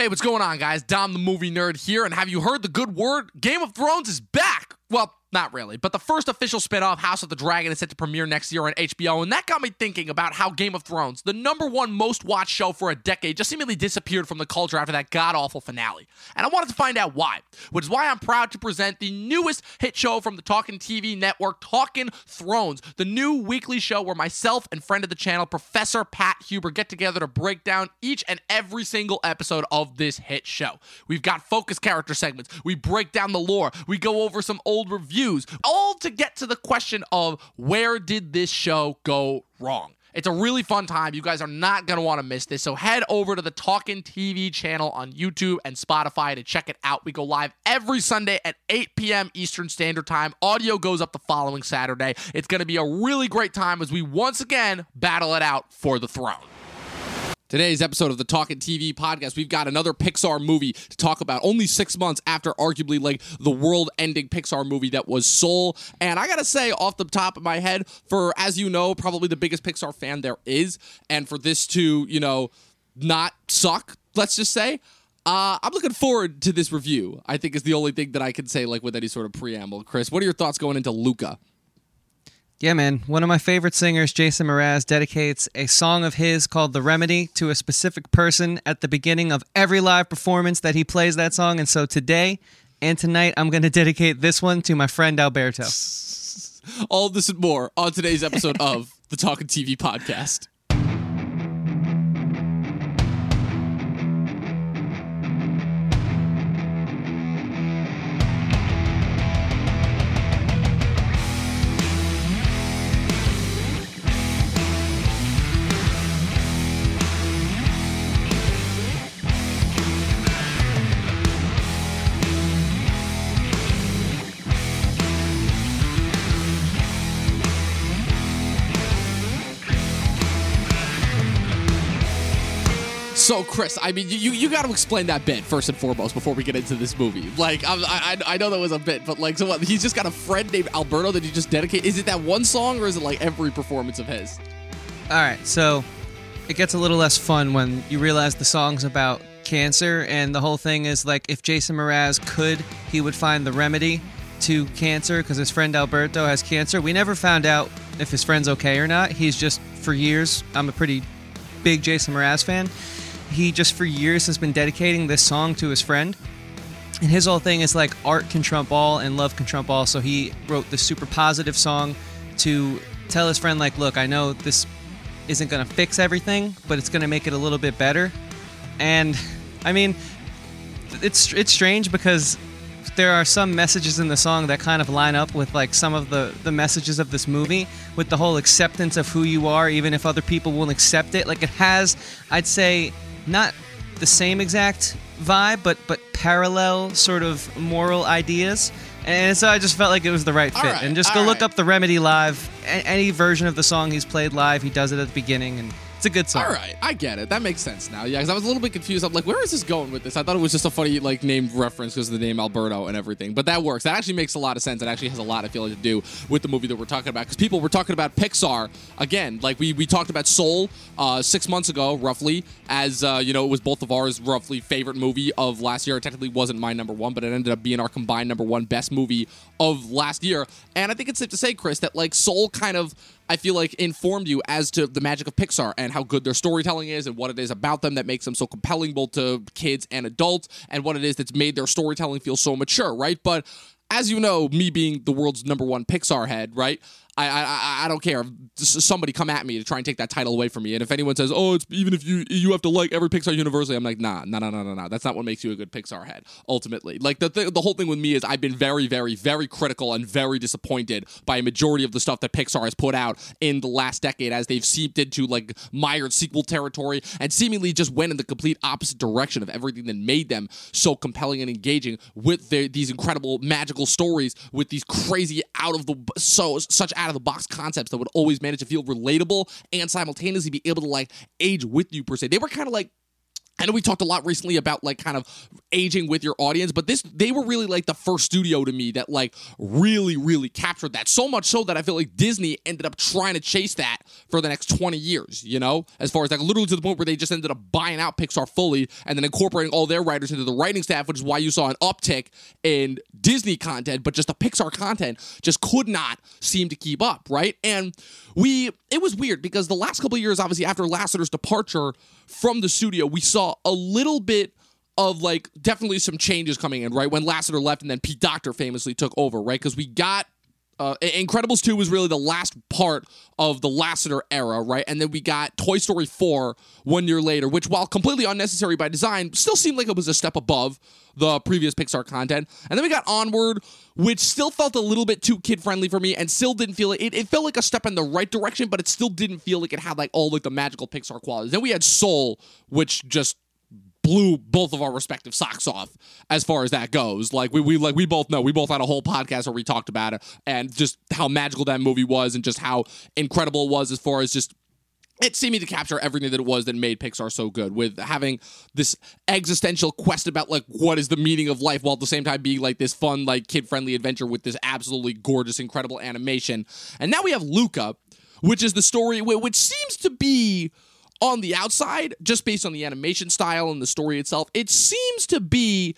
Hey, what's going on, guys? Dom the movie nerd here, and have you heard the good word? Game of Thrones is back! Well, not really, but the first official spin-off, House of the Dragon, is set to premiere next year on HBO, and that got me thinking about how Game of Thrones, the number one most watched show for a decade, just seemingly disappeared from the culture after that god-awful finale. And I wanted to find out why, which is why I'm proud to present the newest hit show from the Talkin' TV network, Talking Thrones, the new weekly show where myself and friend of the channel, Professor Pat Huber, get together to break down each and every single episode of this hit show. We've got focus character segments, we break down the lore, we go over some old reviews, all to get to the question of where did this show go wrong? It's a really fun time. You guys are not going to want to miss this. So head over to the Talkin' TV channel on YouTube and Spotify to check it out. We go live every Sunday at 8 p.m. Eastern Standard Time. Audio goes up the following Saturday. It's going to be a really great time as we once again battle it out for the throne. Today's episode of the Talkin' TV podcast, we've got another Pixar movie to talk about only six months after arguably like the world ending Pixar movie that was Soul. And I gotta say, off the top of my head, for as you know, probably the biggest Pixar fan there is, and for this to, you know, not suck, let's just say, uh, I'm looking forward to this review. I think is the only thing that I can say, like with any sort of preamble. Chris, what are your thoughts going into Luca? Yeah, man. One of my favorite singers, Jason Mraz, dedicates a song of his called The Remedy to a specific person at the beginning of every live performance that he plays that song. And so today and tonight, I'm going to dedicate this one to my friend Alberto. All this and more on today's episode of the Talkin' TV podcast. So, Chris, I mean, you you got to explain that bit first and foremost before we get into this movie. Like, I, I I know that was a bit, but like, so what? He's just got a friend named Alberto that he just dedicate. Is it that one song, or is it like every performance of his? All right, so it gets a little less fun when you realize the song's about cancer, and the whole thing is like if Jason Mraz could, he would find the remedy to cancer because his friend Alberto has cancer. We never found out if his friend's okay or not. He's just for years. I'm a pretty big Jason Mraz fan. He just for years has been dedicating this song to his friend. And his whole thing is like art can trump all and love can trump all. So he wrote this super positive song to tell his friend, like, look, I know this isn't going to fix everything, but it's going to make it a little bit better. And I mean, it's it's strange because there are some messages in the song that kind of line up with like some of the the messages of this movie with the whole acceptance of who you are even if other people won't accept it like it has i'd say not the same exact vibe but but parallel sort of moral ideas and so I just felt like it was the right fit. right, and just go look right. up the Remedy live. A- any version of the song he's played live, he does it at the beginning, and it's a good song. All right, I get it. That makes sense now. Yeah, because I was a little bit confused. I'm like, where is this going with this? I thought it was just a funny like named reference because of the name Alberto and everything. But that works. That actually makes a lot of sense. It actually has a lot, of feeling to do with the movie that we're talking about. Because people were talking about Pixar again. Like we we talked about Soul uh, six months ago, roughly, as uh, you know, it was both of ours roughly favorite movie of last year. It technically wasn't my number one, but it ended up being our combined number one best movie of last year. And I think it's safe to say, Chris, that like Soul kind of I feel like informed you as to the magic of Pixar and how good their storytelling is and what it is about them that makes them so compelling both to kids and adults and what it is that's made their storytelling feel so mature, right? But as you know, me being the world's number one Pixar head, right? I, I I- don't care. Somebody come at me to try and take that title away from me. And if anyone says, "Oh, it's even if you you have to like every Pixar universally," I'm like, "Nah, nah, nah, nah, nah, nah. That's not what makes you a good Pixar head." Ultimately, like the th- the whole thing with me is I've been very, very, very critical and very disappointed by a majority of the stuff that Pixar has put out in the last decade as they've seeped into like mired sequel territory and seemingly just went in the complete opposite direction of everything that made them so compelling and engaging with their, these incredible magical stories with these crazy out of the so such out of the box concepts that would always manage to feel relatable and simultaneously be able to like age with you per se. They were kind of like I know we talked a lot recently about like kind of aging with your audience, but this they were really like the first studio to me that like really really captured that. So much so that I feel like Disney ended up trying to chase that for the next 20 years, you know? As far as like literally to the point where they just ended up buying out Pixar fully and then incorporating all their writers into the writing staff, which is why you saw an uptick in Disney content, but just the Pixar content just could not seem to keep up, right? And we it was weird because the last couple years obviously after Lasseter's departure from the studio, we saw a little bit of like definitely some changes coming in, right? When Lasseter left and then Pete Docter famously took over, right? Because we got uh, Incredibles 2 was really the last part of the Lasseter era, right? And then we got Toy Story 4 one year later, which, while completely unnecessary by design, still seemed like it was a step above the previous Pixar content. And then we got Onward, which still felt a little bit too kid friendly for me and still didn't feel it. it. It felt like a step in the right direction, but it still didn't feel like it had like all like the magical Pixar qualities. Then we had Soul, which just blew both of our respective socks off as far as that goes. Like we, we like we both know we both had a whole podcast where we talked about it and just how magical that movie was and just how incredible it was as far as just it seemed to capture everything that it was that made Pixar so good with having this existential quest about like what is the meaning of life while at the same time being like this fun like kid friendly adventure with this absolutely gorgeous incredible animation. And now we have Luca, which is the story which seems to be on the outside, just based on the animation style and the story itself, it seems to be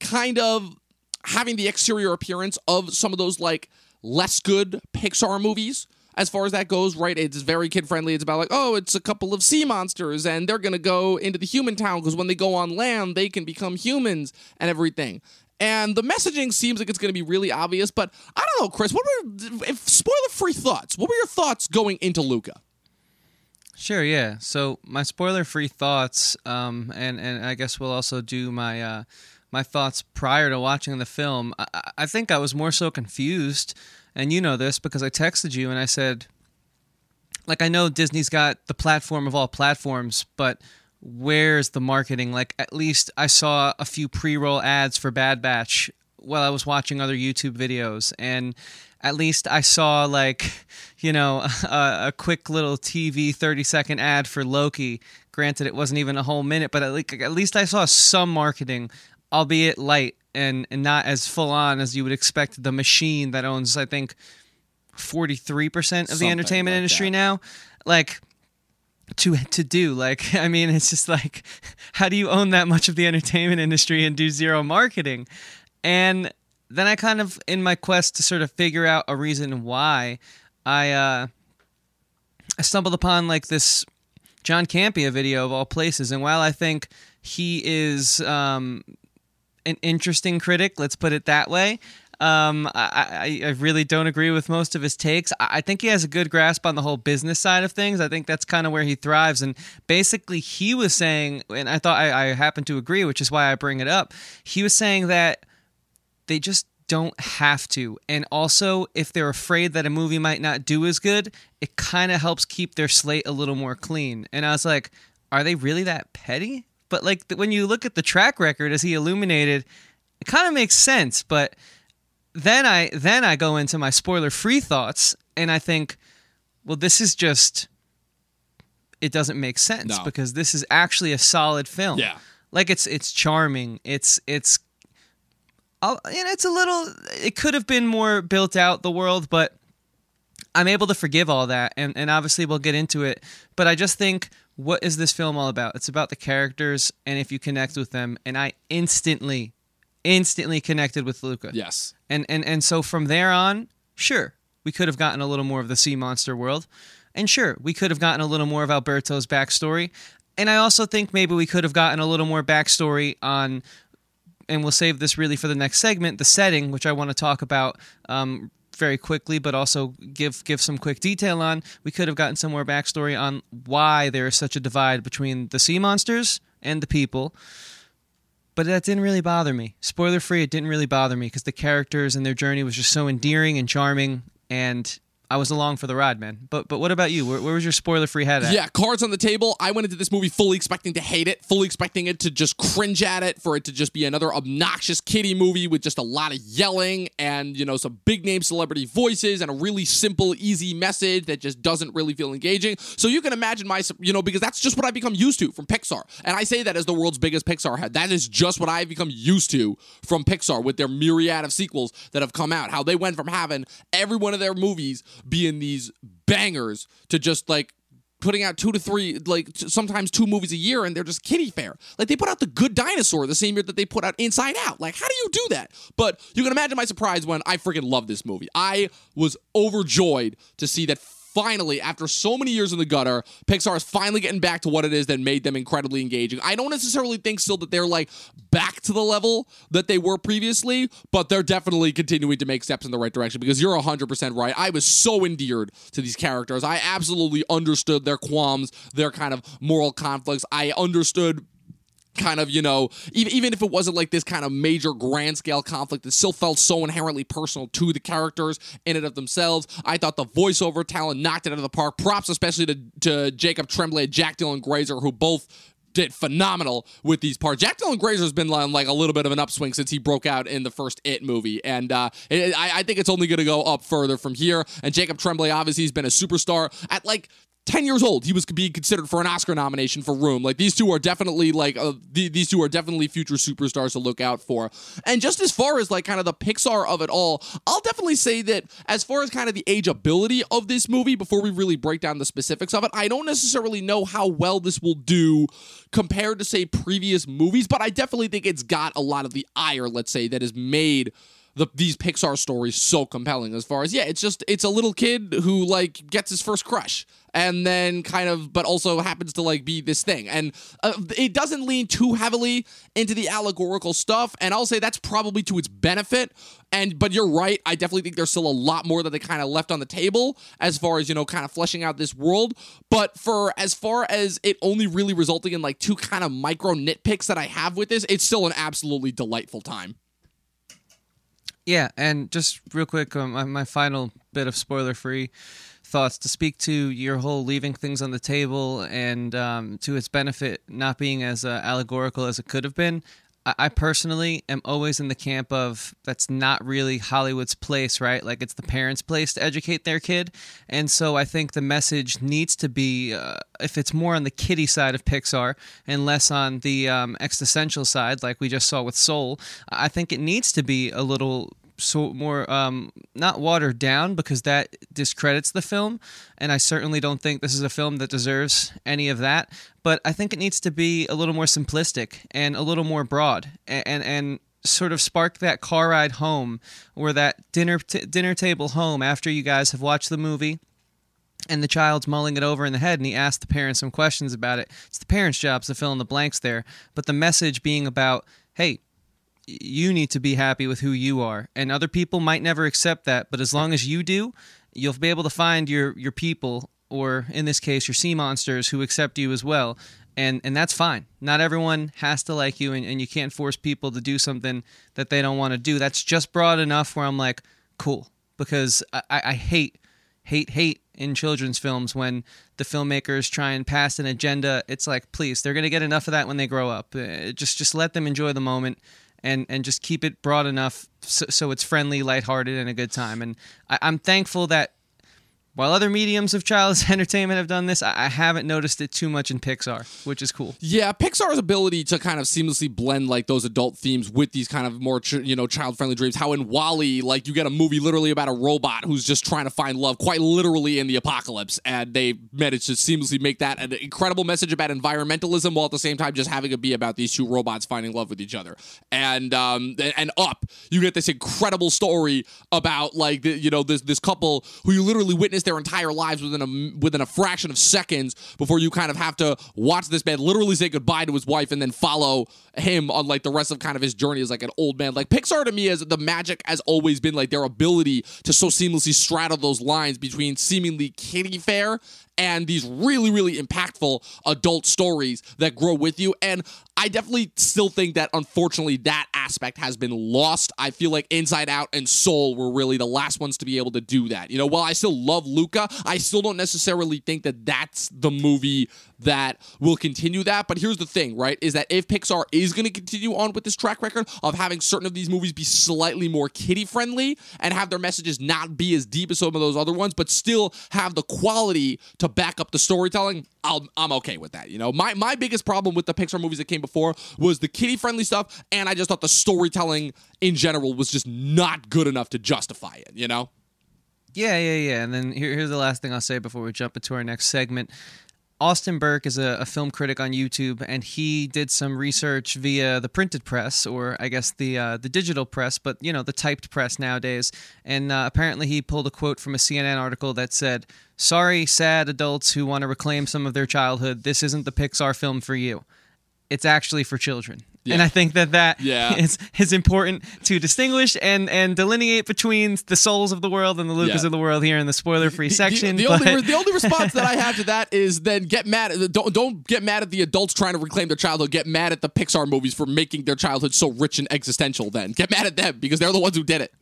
kind of having the exterior appearance of some of those like less good Pixar movies as far as that goes, right? It's very kid friendly. It's about like, oh, it's a couple of sea monsters and they're going to go into the human town because when they go on land, they can become humans and everything. And the messaging seems like it's going to be really obvious, but I don't know, Chris. What were if spoiler free thoughts? What were your thoughts going into Luca? Sure, yeah. So my spoiler-free thoughts, um, and and I guess we'll also do my uh, my thoughts prior to watching the film. I, I think I was more so confused, and you know this because I texted you and I said, like I know Disney's got the platform of all platforms, but where's the marketing? Like at least I saw a few pre-roll ads for Bad Batch while I was watching other YouTube videos, and at least I saw like, you know, a, a, quick little TV 30 second ad for Loki. Granted, it wasn't even a whole minute, but at least, at least I saw some marketing, albeit light and, and not as full on as you would expect the machine that owns, I think, 43% of Something the entertainment like industry that. now. Like, to to do like i mean it's just like how do you own that much of the entertainment industry and do zero marketing and then I kind of, in my quest to sort of figure out a reason why, I uh, I stumbled upon like this John Campea video of all places, and while I think he is um, an interesting critic, let's put it that way. Um, I, I, really don't agree with most of his takes. I, I think he has a good grasp on the whole business side of things. I think that's kind of where he thrives. And basically, he was saying, and I thought I, I happen to agree, which is why I bring it up. He was saying that they just don't have to. And also, if they're afraid that a movie might not do as good, it kind of helps keep their slate a little more clean. And I was like, are they really that petty? But like when you look at the track record as he illuminated, it kind of makes sense. But then I then I go into my spoiler free thoughts and I think, well, this is just it doesn't make sense no. because this is actually a solid film. Yeah. Like it's it's charming. It's it's I'll, and it's a little. It could have been more built out the world, but I'm able to forgive all that, and and obviously we'll get into it. But I just think, what is this film all about? It's about the characters, and if you connect with them, and I instantly, instantly connected with Luca. Yes. And and and so from there on, sure, we could have gotten a little more of the sea monster world, and sure, we could have gotten a little more of Alberto's backstory. And I also think maybe we could have gotten a little more backstory on and we'll save this really for the next segment, the setting, which I want to talk about um, very quickly, but also give give some quick detail on. We could have gotten some more backstory on why there is such a divide between the sea monsters and the people. But that didn't really bother me. Spoiler free, it didn't really bother me because the characters and their journey was just so endearing and charming, and I was along for the ride, man. But but what about you? Where, where was your spoiler free head at? Yeah, cards on the table. I went into this movie fully expecting to hate it, fully expecting it to just cringe at it, for it to just be another obnoxious kiddie movie with just a lot of yelling and, you know, some big name celebrity voices and a really simple, easy message that just doesn't really feel engaging. So you can imagine my, you know, because that's just what I've become used to from Pixar. And I say that as the world's biggest Pixar head. That is just what I've become used to from Pixar with their myriad of sequels that have come out. How they went from having every one of their movies being these bangers to just like putting out two to three, like sometimes two movies a year, and they're just kiddie fare. Like they put out The Good Dinosaur the same year that they put out Inside Out. Like, how do you do that? But you can imagine my surprise when I freaking love this movie. I was overjoyed to see that finally, after so many years in the gutter, Pixar is finally getting back to what it is that made them incredibly engaging. I don't necessarily think still that they're like back to the level that they were previously, but they're definitely continuing to make steps in the right direction because you're 100% right. I was so endeared to these characters. I absolutely understood their qualms, their kind of moral conflicts. I understood kind of, you know, even, even if it wasn't like this kind of major grand scale conflict, it still felt so inherently personal to the characters in and of themselves. I thought the voiceover talent knocked it out of the park. Props especially to, to Jacob Tremblay and Jack Dylan Grazer, who both did phenomenal with these parts. Jack Dylan Grazer's been on like a little bit of an upswing since he broke out in the first It movie, and uh, it, I, I, think it's only going to go up further from here. And Jacob Tremblay, obviously, he's been a superstar at like 10 years old he was being considered for an oscar nomination for room. Like these two are definitely like uh, the, these two are definitely future superstars to look out for. And just as far as like kind of the pixar of it all i'll definitely say that as far as kind of the ageability of this movie before we really break down the specifics of it i don't necessarily know how well this will do compared to say previous movies but i definitely think it's got a lot of the ire let's say that is made the, these Pixar stories so compelling as far as yeah, it's just it's a little kid who like gets his first crush and then kind of but also happens to like be this thing. And uh, it doesn't lean too heavily into the allegorical stuff and I'll say that's probably to its benefit. And but you're right I definitely think there's still a lot more that they kind of left on the table as far as you know kind of fleshing out this world. But for as far as it only really resulting in like two kind of micro nitpicks that I have with this it's still an absolutely delightful time yeah, and just real quick, um, my, my final bit of spoiler free thoughts to speak to your whole leaving things on the table and um, to its benefit not being as uh, allegorical as it could have been. I personally am always in the camp of that's not really Hollywood's place, right? Like it's the parents' place to educate their kid. And so I think the message needs to be, uh, if it's more on the kiddie side of Pixar and less on the um, existential side, like we just saw with Soul, I think it needs to be a little so more um, not watered down because that discredits the film and i certainly don't think this is a film that deserves any of that but i think it needs to be a little more simplistic and a little more broad and and, and sort of spark that car ride home or that dinner t- dinner table home after you guys have watched the movie and the child's mulling it over in the head and he asks the parents some questions about it. It's the parents' jobs to fill in the blanks there but the message being about hey you need to be happy with who you are. And other people might never accept that but as long as you do you'll be able to find your your people or in this case your sea monsters who accept you as well. And and that's fine. Not everyone has to like you and, and you can't force people to do something that they don't want to do. That's just broad enough where i'm like cool. Because i, I hate hate hate in children's films when the filmmakers try and pass an agenda. It's like please they're going to get enough of that when they grow up. Uh, just just let them enjoy the moment and and just keep it broad enough so, so it's friendly, lighthearted, and a good time. And I, I'm thankful that while other mediums of child's entertainment have done this, I, haven't noticed it too much in Pixar, which is cool. Yeah, Pixar's ability to kind of seamlessly blend like those adult themes with these kind of more you know child friendly dreams. How in WALL-E, like you get a movie literally about a robot who's just trying to find love, quite literally in the apocalypse, and they managed to seamlessly make that an incredible message about environmentalism while at the same time just having it be about these two robots finding love with each other. And um and up, you get this incredible story about like the, you know this this couple who you literally witness their entire lives within a within a fraction of seconds before you kind of have to watch this man literally say goodbye to his wife and then follow him on like the rest of kind of his journey as like an old man. Like Pixar to me is the magic has always been like their ability to so seamlessly straddle those lines between seemingly kiddie fare and these really, really impactful adult stories that grow with you. And I definitely still think that unfortunately that aspect has been lost. I feel like Inside Out and Soul were really the last ones to be able to do that. You know, while I still love Luca, I still don't necessarily think that that's the movie that will continue that. But here's the thing, right? Is that if Pixar is going to continue on with this track record of having certain of these movies be slightly more kiddie friendly and have their messages not be as deep as some of those other ones, but still have the quality to back up the storytelling, i am okay with that. You know, my my biggest problem with the Pixar movies that came before was the kiddie friendly stuff, and I just thought the storytelling in general was just not good enough to justify it. You know. Yeah, yeah, yeah. And then here, here's the last thing I'll say before we jump into our next segment. Austin Burke is a, a, film critic on YouTube, and he did some research via the printed press, or I guess the uh, the digital press, but you know the typed press nowadays. And uh, apparently, he pulled a quote from a CNN article that said, "Sorry, sad adults who want to reclaim some of their childhood. This isn't the Pixar film for you. It's actually for children." Yeah. And I think that that yeah. is, is important to distinguish and, and delineate between the souls of the world and the Lucas yeah. of the world here in the spoiler free section. The, the, the only, the only response that I have to that is then get mad at don't don't get mad at the adults trying to reclaim their childhood. Get mad at the Pixar movies for making their childhood so rich and existential. Then get mad at them because they're the ones who did it.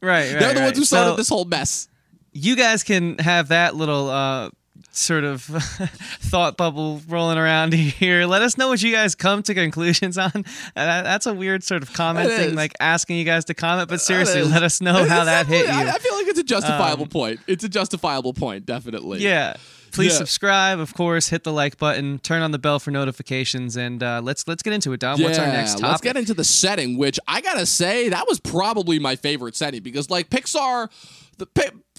Right, right They're the right. ones who started so, this whole mess. You guys can have that little uh, sort of thought bubble rolling around here. Let us know what you guys come to conclusions on. that's a weird sort of comment thing, like asking you guys to comment. But seriously, let us know how that hit you. I, feel like it's a justifiable um, point. It's a justifiable point, definitely. Yeah. Please yeah. subscribe, of course. Hit the like button. Turn on the bell for notifications, and uh, let's let's get into it. Dom, yeah, what's our next topic? Let's get into the setting, which I gotta say that was probably my favorite setting because, like Pixar, the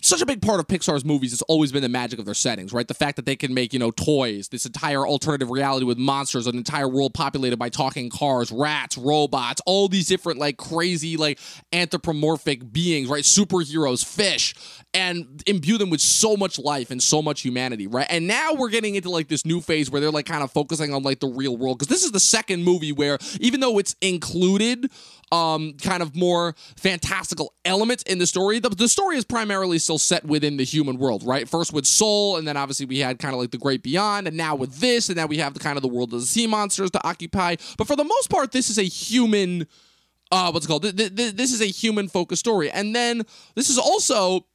such a big part of Pixar's movies has always been the magic of their settings, right? The fact that they can make, you know, toys, this entire alternative reality with monsters, an entire world populated by talking cars, rats, robots, all these different, like, crazy, like, anthropomorphic beings, right? Superheroes, fish, and imbue them with so much life and so much humanity, right? And now we're getting into, like, this new phase where they're, like, kind of focusing on, like, the real world. Because this is the second movie where, even though it's included, um, kind of more fantastical elements in the story. The, the story is primarily still set within the human world, right? First with Soul, and then obviously we had kind of like the Great Beyond, and now with this, and now we have the kind of the world of the sea monsters to occupy. But for the most part, this is a human. Uh, what's called? This is a human focused story, and then this is also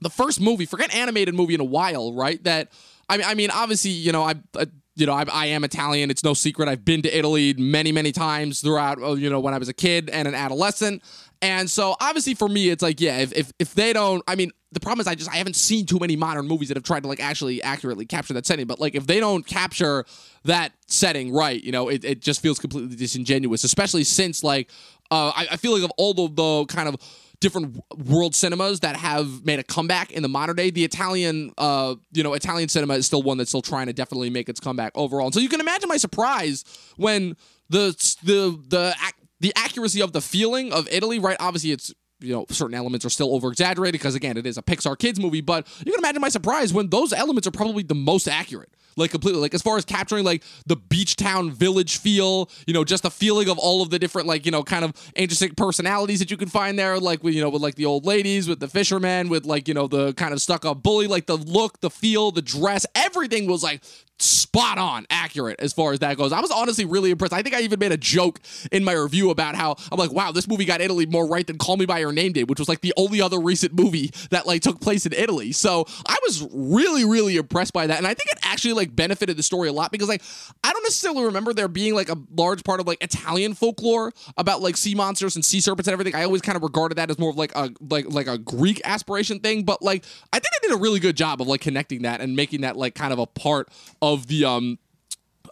the first movie, forget animated movie in a while, right? That I mean, I mean, obviously, you know, I, I you know, I, I, am Italian. It's no secret. I've been to Italy many, many times throughout, uh, you know, when I was a kid and an adolescent. And so obviously for me, it's like, yeah, if, if, if they don't, I mean, the problem is I just, I haven't seen too many modern movies that have tried to like actually accurately capture that setting. But like if they don't capture that setting right, you know, it, it just feels completely disingenuous, especially since like, uh, I, I feel like of all the, the kind of, different world cinemas that have made a comeback in the modern day. The Italian, uh, you know, Italian cinema is still one that's still trying to definitely make its comeback overall. And so you can imagine my surprise when the the the the accuracy of the feeling of Italy, right? Obviously, it's you know certain elements are still over exaggerated because again it is a pixar kids movie but you can imagine my surprise when those elements are probably the most accurate like completely like as far as capturing like the beach town village feel you know just the feeling of all of the different like you know kind of interesting personalities that you can find there like with you know with like the old ladies with the fishermen with like you know the kind of stuck up bully like the look the feel the dress everything was like spot on accurate as far as that goes. I was honestly really impressed. I think I even made a joke in my review about how I'm like, wow, this movie got Italy more right than Call Me by Your Name did, which was like the only other recent movie that like took place in Italy. So I was really, really impressed by that. And I think it actually like benefited the story a lot because like I don't necessarily remember there being like a large part of like Italian folklore about like sea monsters and sea serpents and everything. I always kind of regarded that as more of like a like like a Greek aspiration thing. But like I think they did a really good job of like connecting that and making that like kind of a part of of the um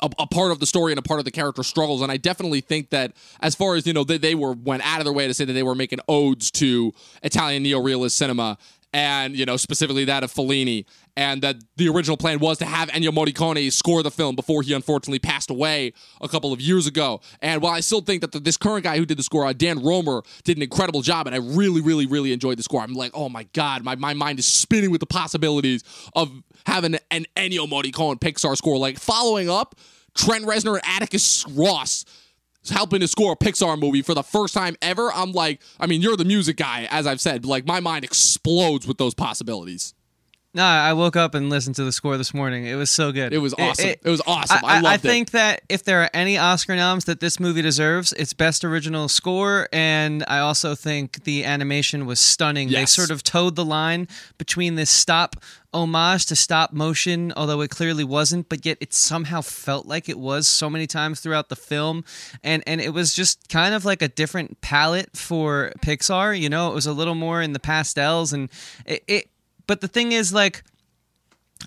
a, a, part of the story and a part of the character struggles. And I definitely think that as far as, you know, they, they were went out of their way to say that they were making odes to Italian neo-realist cinema and you know specifically that of Fellini, and that the original plan was to have Ennio Morricone score the film before he unfortunately passed away a couple of years ago. And while I still think that the, this current guy who did the score, uh, Dan Romer, did an incredible job, and I really, really, really enjoyed the score. I'm like, oh my god, my, my mind is spinning with the possibilities of having an Ennio Morricone Pixar score, like following up Trent Reznor and Atticus Ross helping to score a Pixar movie for the first time ever, I'm like, I mean, you're the music guy, as I've said. Like, my mind explodes with those possibilities. No, I woke up and listened to the score this morning. It was so good. It was awesome. It, was awesome. I, I, I loved it. I think that if there are any Oscar noms that this movie deserves, it's best original score, and I also think the animation was stunning. They sort of toed the line between this stop homage to stop motion, although it clearly wasn't, but yet it somehow felt like it was so many times throughout the film, and and it was just kind of like a different palette for Pixar. You know, it was a little more in the pastels, and it. it but the thing is, like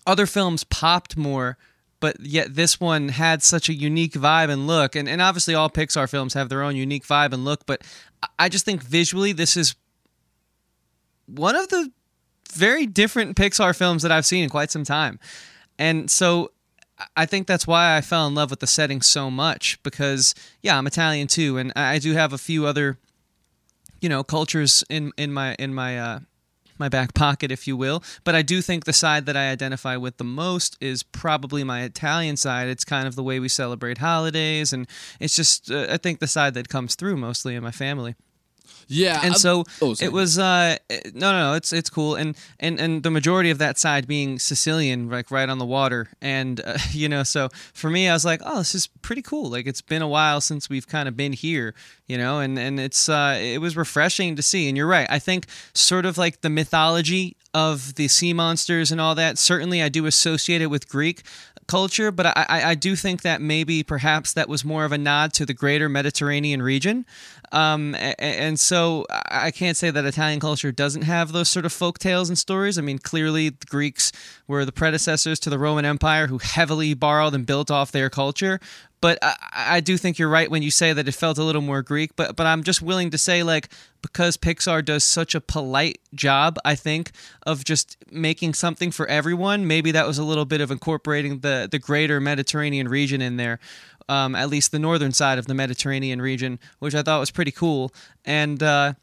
other films popped more but yet this one had such a unique vibe and look. And, and obviously all pixar films have their own unique vibe and look but I- just think visually this is one of the very different pixar films that i've seen in quite some time. And so I- think that's why i fell in love with the setting so much because yeah i'm italian too and I do have a few other you know cultures in in my in my uh my back pocket, if you will. But I do think the side that I identify with the most is probably my Italian side. It's kind of the way we celebrate holidays, and it's just uh, I think the side that comes through mostly in my family. Yeah. And I'm- so oh, it was uh no no no it's it's cool. And and and the majority of that side being Sicilian like right on the water. And uh, you know so for me I was like oh this is pretty cool. Like it's been a while since we've kind of been here you know? And and it's uh it was refreshing to see. And you're right. I think sort of like the mythology of the sea monsters and all that certainly I do associate it with Greek culture, but I, I, do think that maybe perhaps that was more of a nod to the greater Mediterranean region. Um, a- a- and so I can't say that Italian culture doesn't have those sort of folk tales and stories. I mean, clearly the Greeks were the predecessors to the Roman Empire who heavily borrowed and built off their culture. But I, I do think you're right when you say that it felt a little more Greek. But but I'm just willing to say like because Pixar does such a polite job, I think, of just making something for everyone. Maybe that was a little bit of incorporating the the greater Mediterranean region in there, um, at least the northern side of the Mediterranean region, which I thought was pretty cool. And uh,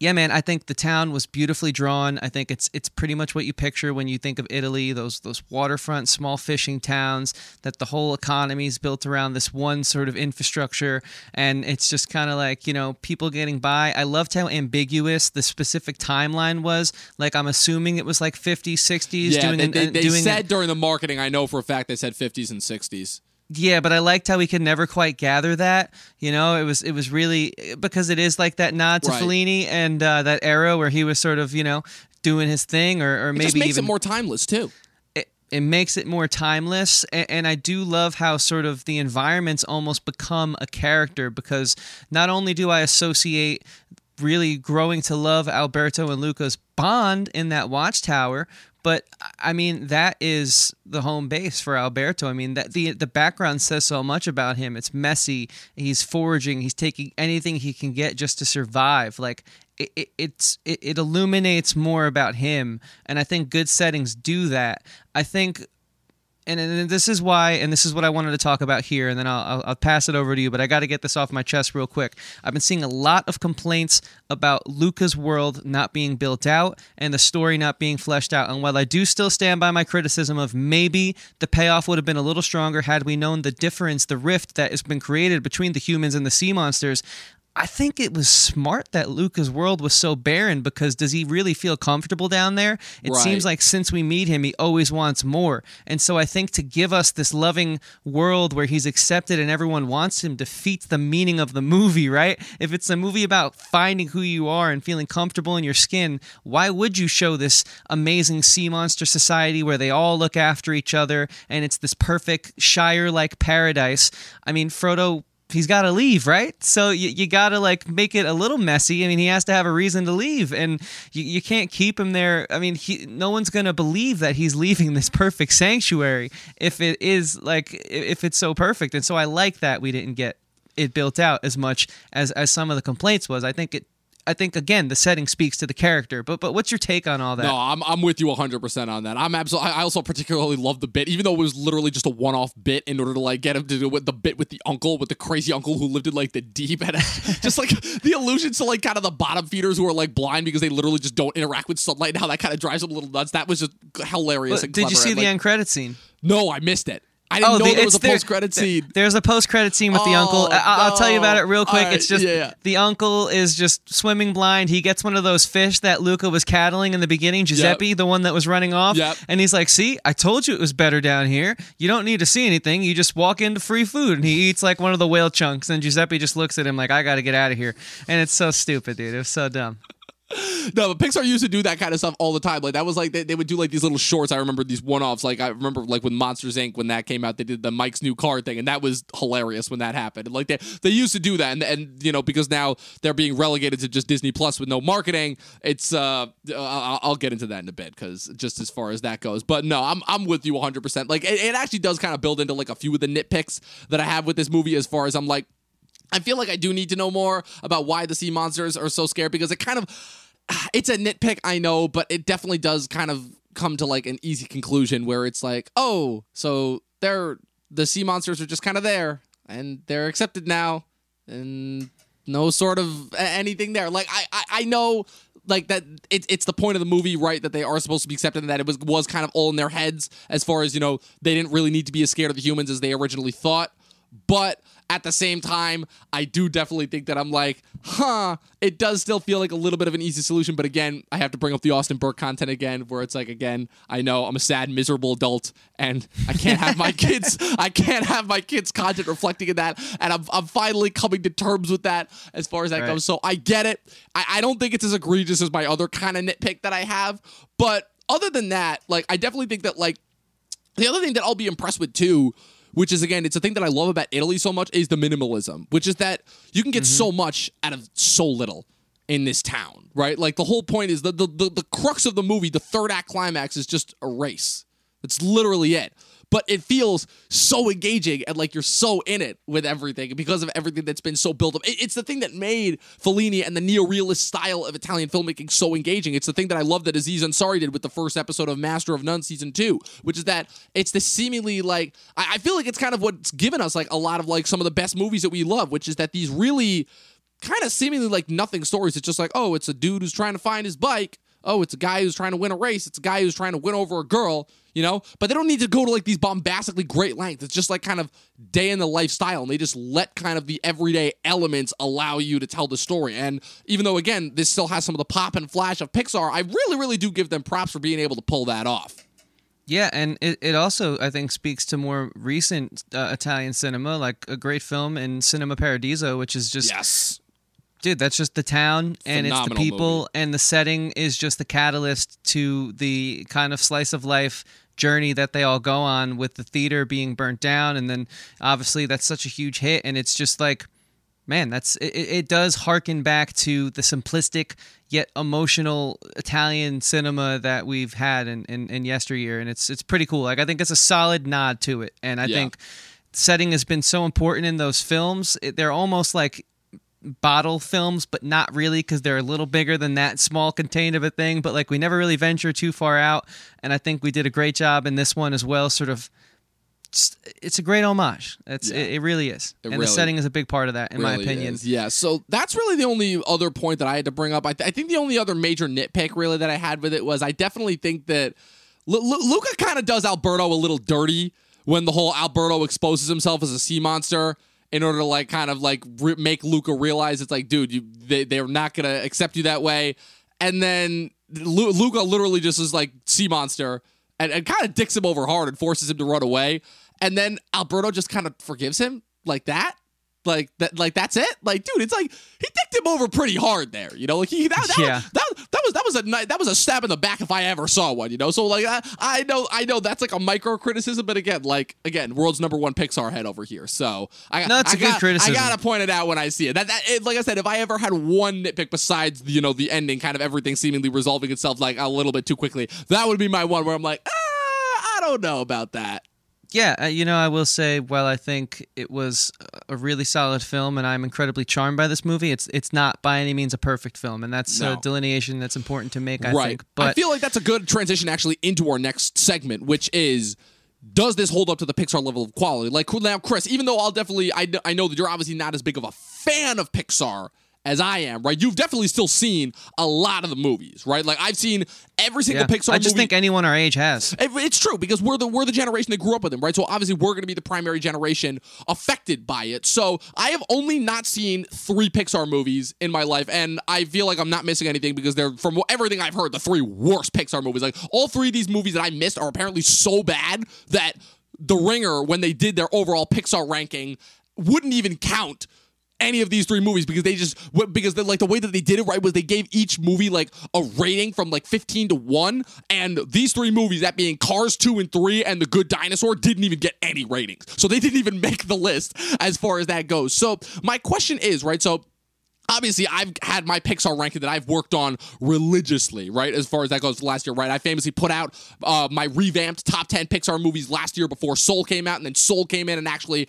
yeah, man, I think the town was beautifully drawn. I think it's it's pretty much what you picture when you think of Italy, those those waterfront small fishing towns that the whole economy is built around this one sort of infrastructure and it's just kind of like, you know, people getting by. I loved how ambiguous the specific timeline was. Like I'm assuming it was like 50s, 60s yeah, doing they, they, uh, they doing said during the marketing, I know for a fact they said 50s and 60s. Yeah, but I liked how we could never quite gather that. You know, it was it was really because it is like that nod to Right. Fellini and uh, that era where he was sort of you know doing his thing, or, or It maybe just makes even it more timeless too. it, it makes it more timeless and, and i do love how sort of the environments almost become a character because not only do i associate really growing to love alberto and luca's bond in that watchtower but I mean that is the home base for Alberto. I mean that the the background says so much about him. It's messy. He's foraging. He's taking anything he can get just to survive. Like it, it, it's it, it illuminates more about him, and I think good settings do that. I think and, and this is why, and this is what I wanted to talk about here, and then I'll, I'll, I'll pass it over to you. But I got to get this off my chest real quick. I've been seeing a lot of complaints about Luca's world not being built out and the story not being fleshed out. And while I do still stand by my criticism of maybe the payoff would have been a little stronger had we known the difference, the rift that has been created between the humans and the sea monsters, I think it was smart that Luca's world was so barren because does he really feel comfortable down there? It Right. seems like since we meet him, he always wants more. And so I think to give us this loving world where he's accepted and everyone wants him defeats the meaning of the movie, right? If it's a movie about finding who you are and feeling comfortable in your skin, why would you show this amazing sea monster society where they all look after each other and it's this perfect Shire like paradise? I mean, Frodo he's got to leave, right? So you, you got to like make it a little messy. I mean, he has to have a reason to leave, and you, you can't keep him there. I mean, he, no one's going to believe that he's leaving this perfect sanctuary if it is like if it's so perfect. And so I like that we didn't get it built out as much as as some of the complaints was. I think it. I think again the setting speaks to the character. But but what's your take on all that? No, I'm, I'm with you 100% on that. I'm absolutely, I also particularly love the bit, even though it was literally just a one off bit in order to like get him to do with the bit with the uncle, with the crazy uncle who lived in like the deep and just like the allusions to like kind of the bottom feeders who are like blind because they literally just don't interact with sunlight and how that kind of drives them a little nuts. That was just hilarious But and did you see and, the like, end credit scene? No, I missed it. I didn't Oh, know the- there was a post credit scene. There's a post credit scene with the oh, uncle. Oh, I- I'll tell you about it real quick. Right, It's just yeah, yeah. the uncle is just swimming blind. He gets one of those fish that Luca was cattling in the beginning, Giuseppe, the one that was running off. Yep. And he's like, "See, I told you it was better down here. You don't need to see anything. You just walk into free food." And he eats like one of the whale chunks. And Giuseppe just looks at him like, "I got to get out of here." And it's so stupid, dude. It was so dumb. No, but Pixar used to do that kind of stuff all the time. Like that was like they, they would do like these little shorts. I remember these one offs. Like I remember like with Monsters Inc. when that came out, they did the Mike's new car thing, and that was hilarious when that happened. Like they they used to do that, and and you know because now they're being relegated to just Disney Plus with no marketing. It's uh I'll, I'll get into that in a bit because just as far as that goes. But no, I'm I'm with you 100. percent Like it, it actually does kind of build into like a few of the nitpicks that I have with this movie as far as I'm like. I feel like I do need to know more about why the sea monsters are so scared because it kind of it's a nitpick, I know, but it definitely does kind of come to like an easy conclusion where it's like, oh, so they're the sea monsters are just kind of there and they're accepted now and no sort of anything there. Like I I, I know like that it, it's the point of the movie right that they are supposed to be accepted and that it was was kind of all in their heads as far as you know they didn't really need to be as scared of the humans as they originally thought but at the same time, I do definitely think that I'm like, huh, it does still feel like a little bit of an easy solution. But again, I have to bring up the Austin Burke content again, where it's like, again, I know I'm a sad, miserable adult and I can't have my kids, I can't have my kids' content reflecting in that. And I'm, I'm finally coming to terms with that as far as that Right. goes. So I get it. I, I don't think it's as egregious as my other kind of nitpick that I have. But other than that, like, I definitely think that, like, the other thing that I'll be impressed with too, which is again, it's a thing that I love about Italy so much, is the minimalism, which is that you can get mm-hmm. so much out of so little in this town, right? Like the whole point is the the, the the crux of the movie, the third act climax is just a race. That's literally it. But it feels so engaging and like you're so in it with everything because of everything that's been so built up. It's the thing that made Fellini and the neo-realist style of Italian filmmaking so engaging. It's the thing that I love that Aziz Ansari did with the first episode of Master of None season two, which is that it's the seemingly like I, I feel like it's kind of what's given us like a lot of like some of the best movies that we love, which is that these really kind of seemingly like nothing stories. It's just like, oh, it's a dude who's trying to find his bike. Oh, it's a guy who's trying to win a race. It's a guy who's trying to win over a girl, you know? But they don't need to go to like these bombastically great lengths. It's just like kind of day in the lifestyle. And they just let kind of the everyday elements allow you to tell the story. And even though, again, this still has some of the pop and flash of Pixar, I really, really do give them props for being able to pull that off. Yeah, and it, it also I think speaks to more recent uh, Italian cinema, like a great film in Cinema Paradiso, which is just Yes. Dude, that's just the town and it's the people movie. and the setting is just the catalyst to the kind of slice of life journey that they all go on with the theater being burnt down and then obviously that's such a huge hit and it's just like man that's it, it does harken back to the simplistic yet emotional italian cinema that we've had in, in, in yesteryear and it's it's pretty cool like i think it's a solid nod to it and i Yeah. think setting has been so important in those films it, they're almost like bottle films, but not really because they're a little bigger than that small contained of a thing. But like we never really venture too far out, and I think we did a great job in this one as well. Sort of, just, it's a great homage. It's Yeah. it, it really is, It and really- the setting is a big part of that, in my opinion. is. Yeah, so that's really the only other point that I had to bring up. I, th- I think the only other major nitpick really that I had with it was I definitely think that Lu- Lu- Luca kind of does Alberto a little dirty when the whole Alberto exposes himself as a sea monster in order to like kind of like re- make Luca realize it's like, dude, you they they're not gonna accept you that way, and then Lu- Luca literally just is like sea monster and, and kind of dicks him over hard and forces him to run away, and then Alberto just kind of forgives him like that. Like that, like that's it. Like, dude, it's like he dicked him over pretty hard there. You know, like he that that, Yeah. that, was a that was a stab in the back if I ever saw one. You know, so like I, I know I know that's like a micro criticism, but again, like again, world's number one Pixar head over here. So I No, it's I a good got- criticism. I gotta point it out when I see it. That, that it, like I said, if I ever had one nitpick besides you know the ending, kind of everything seemingly resolving itself like a little bit too quickly, that would be my one where I'm like, ah, I don't know about that. Yeah, uh, you know, I will say, while I think it was a really solid film, and I'm incredibly charmed by this movie, it's it's not by any means a perfect film, and that's No. a delineation that's important to make. I right. think, but I feel like that's a good transition actually into our next segment, which is does this hold up to the Pixar level of quality? Like now, Chris, even though I'll definitely, I, I know that you're obviously not as big of a fan of Pixar as I am, right? You've definitely still seen a lot of the movies, right? Like I've seen every single Yeah. Pixar I just movie. think anyone our age has. It's true because we're the we're the generation that grew up with them, right? So obviously we're going to be the primary generation affected by it. So I have only not seen three Pixar movies in my life, and I feel like I'm not missing anything because they're from everything I've heard the three worst Pixar movies. Like all three of these movies that I missed are apparently so bad that The Ringer, when they did their overall Pixar ranking, wouldn't even count any of these three movies because they just because like the way that they did it right was they gave each movie like a rating from like 15 to 1 and these three movies that being Cars 2 and 3 and The Good Dinosaur didn't even get any ratings. So they didn't even make the list as far as that goes. So my question is, right? So obviously I've had my Pixar ranking that I've worked on religiously, right? As far as that goes last year, right? I famously put out uh, my revamped top 10 Pixar movies last year before Soul came out, and then Soul came in and actually,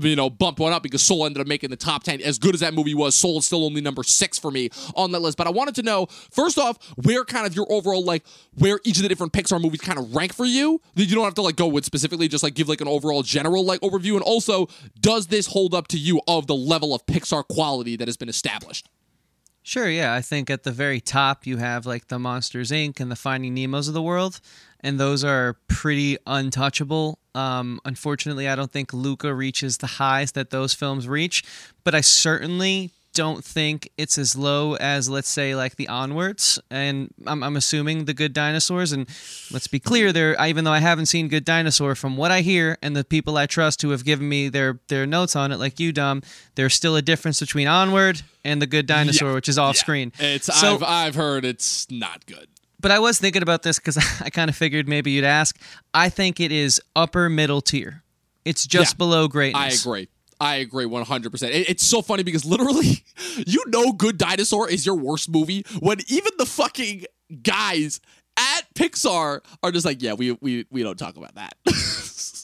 you know, bumped one up because Soul ended up making the top 10. As good as that movie was, Soul is still only number six for me on that list. But I wanted to know, first off, where kind of your overall, like, where each of the different Pixar movies kind of rank for you. You don't have to, like, go with specifically, just, like, give, like, an overall general, like, overview. And also, does this hold up to you of the level of Pixar quality that has been established? Sure, yeah. I think at the very top you have like the Monsters Inc. and the Finding Nemos of the world, and those are pretty untouchable. Um, unfortunately, I don't think Luca reaches the highs that those films reach, but I certainly don't think it's as low as let's say like the onwards and I'm, I'm assuming the good dinosaurs and let's be clear there even though i haven't seen good dinosaur from what i hear and the people i trust who have given me their their notes on it like you dom there's still a difference between onward and the good dinosaur Yeah. which is off Yeah. screen It's so I've I've heard it's not good. but i was thinking about this because i kind of figured maybe you'd ask i think it is upper middle tier it's just Yeah. below greatness I agree. I agree 100%. It- it's so funny because literally, you know, Good Dinosaur is your worst movie when even the fucking guys at Pixar are just like, yeah, we we we don't talk about that.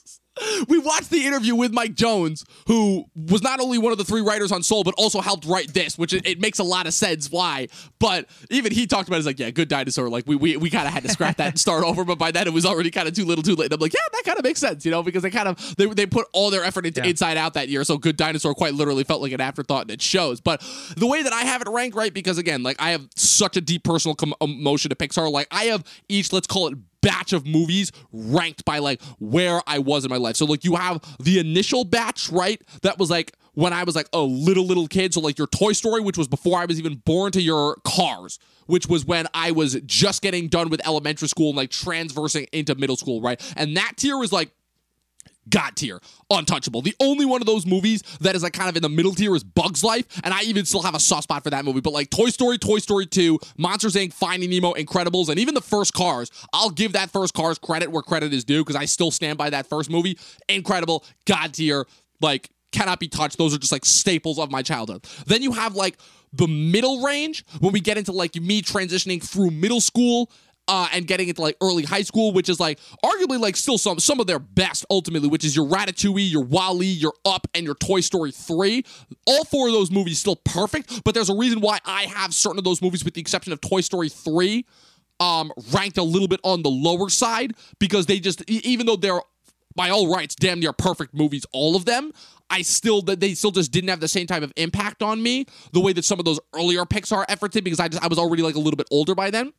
we watched the interview with Mike Jones, who was not only one of the three writers on Soul, but also helped write this, which it, it makes a lot of sense why. But even he talked about it as like, yeah, good dinosaur. Like we we, we kind of had to scrap that and start over, but by then it was already kind of too little, too late. And I'm like, yeah, that kind of makes sense, you know, because they kind of they, they put all their effort into Yeah. Inside Out that year, so Good Dinosaur quite literally felt like an afterthought, and it shows. But the way that I have it ranked, right, because again, like I have such a deep personal com- emotion to Pixar, like I have each, let's call it batch of movies ranked by like where I was in my life. So like you have the initial batch, right? That was like when I was like a little little kid. So like your Toy Story, which was before I was even born, to your Cars, which was when I was just getting done with elementary school and like transversing into middle school, right? And that tier was like God tier, untouchable. The only one of those movies that is like kind of in the middle tier is Bugs Life, and I even still have a soft spot for that movie. But like Toy Story, Toy Story 2, Monsters Inc., Finding Nemo, Incredibles, and even the first Cars, I'll give that first Cars credit where credit is due because I still stand by that first movie. Incredible, God tier, like cannot be touched. Those are just like staples of my childhood. Then you have like the middle range when we get into like me transitioning through middle school uh, and getting into like early high school, which is like arguably like still some some of their best ultimately, which is your Ratatouille, your WALL-E, your Up, and your Toy Story 3. All four of those movies still perfect, but there's a reason why I have certain of those movies, with the exception of Toy Story 3, um, ranked a little bit on the lower side because they just even though they're by all rights damn near perfect movies, all of them. I still that they still just didn't have the same type of impact on me the way that some of those earlier Pixar efforts did because I just I was already like a little bit older by then.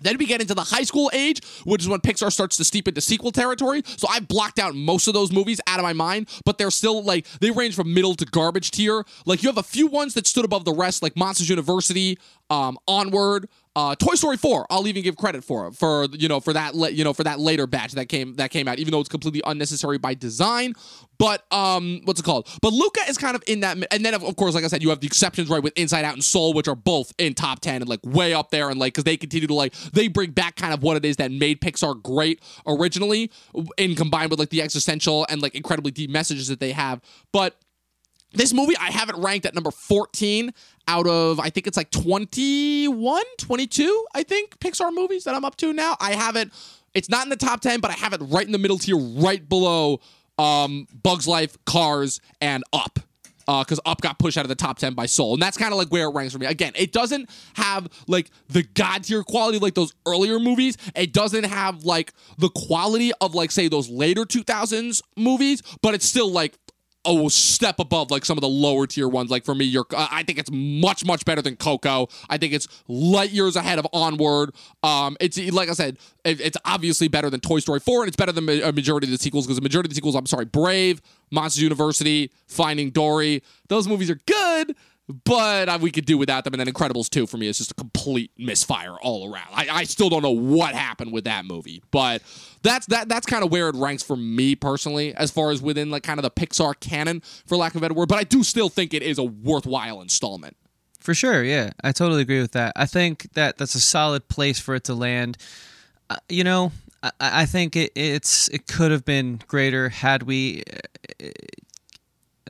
Then we get into the high school age, which is when Pixar starts to steep into sequel territory. So I blocked out most of those movies out of my mind, but they're still like they range from middle to garbage tier. Like you have a few ones that stood above the rest, like Monsters University, um, Onward, uh, Toy Story 4. I'll even give credit for for you know for that you know for that later batch that came that came out, even though it's completely unnecessary by design. But um, what's it called? But Luca is kind of in that, and then of of course, like I said, you have the exceptions right with Inside Out and Soul, which are both in top ten and like way up there, and like because they continue to like they bring back kind of what it is that made Pixar great originally, in combined with like the existential and like incredibly deep messages that they have. But this movie, I have it ranked at number 14 out of, I think it's like 21, 22, I think, Pixar movies that I'm up to now. I have it, it's not in the top 10, but I have it right in the middle tier, right below um, Bugs Life, Cars, and Up. Because Up got pushed out of the top 10 by Soul. And that's kind of like where it ranks for me. Again, it doesn't have like the God tier quality like those earlier movies. It doesn't have like the quality of like, say, those later 2000s movies, but it's still like a step above like some of the lower tier ones. Like for me, you're, I think it's much much better than Coco. I think it's light years ahead of Onward. Um, it's like I said, it, it's obviously better than Toy Story 4, and it's better than a majority of the sequels because the majority of the sequels, I'm sorry, Brave, Monsters University, Finding Dory, those movies are good but we could do without them. And then Incredibles 2 for me is just a complete misfire all around. I, I still don't know what happened with that movie, but that's that that's kind of where it ranks for me personally, as far as within like kind of the Pixar canon, for lack of a better word. But I do still think it is a worthwhile installment. For sure, yeah, I totally agree with that. I think that that's a solid place for it to land. Uh, you know, I, I think it, it's it could have been greater had we uh,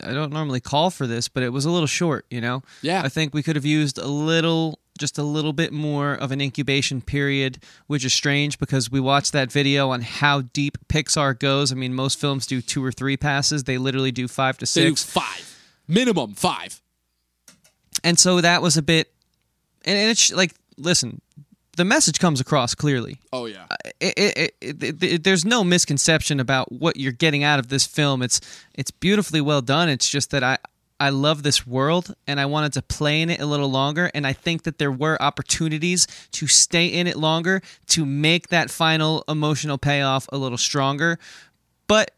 I don't normally call for this, but it was a little short, you know? Yeah. I think we could have used a little, just a little bit more of an incubation period, which is strange because we watched that video on how deep Pixar goes. I mean, most films do two or three passes, they literally do five to They do six. five. Minimum five. And so that was a bit, and it's like, listen, the message comes across clearly. Oh, yeah. Uh, it, it, it, it, there's no misconception about what you're getting out of this film. It's it's beautifully well done. It's just that I I love this world and I wanted to play in it a little longer. And I think that there were opportunities to stay in it longer to make that final emotional payoff a little stronger. But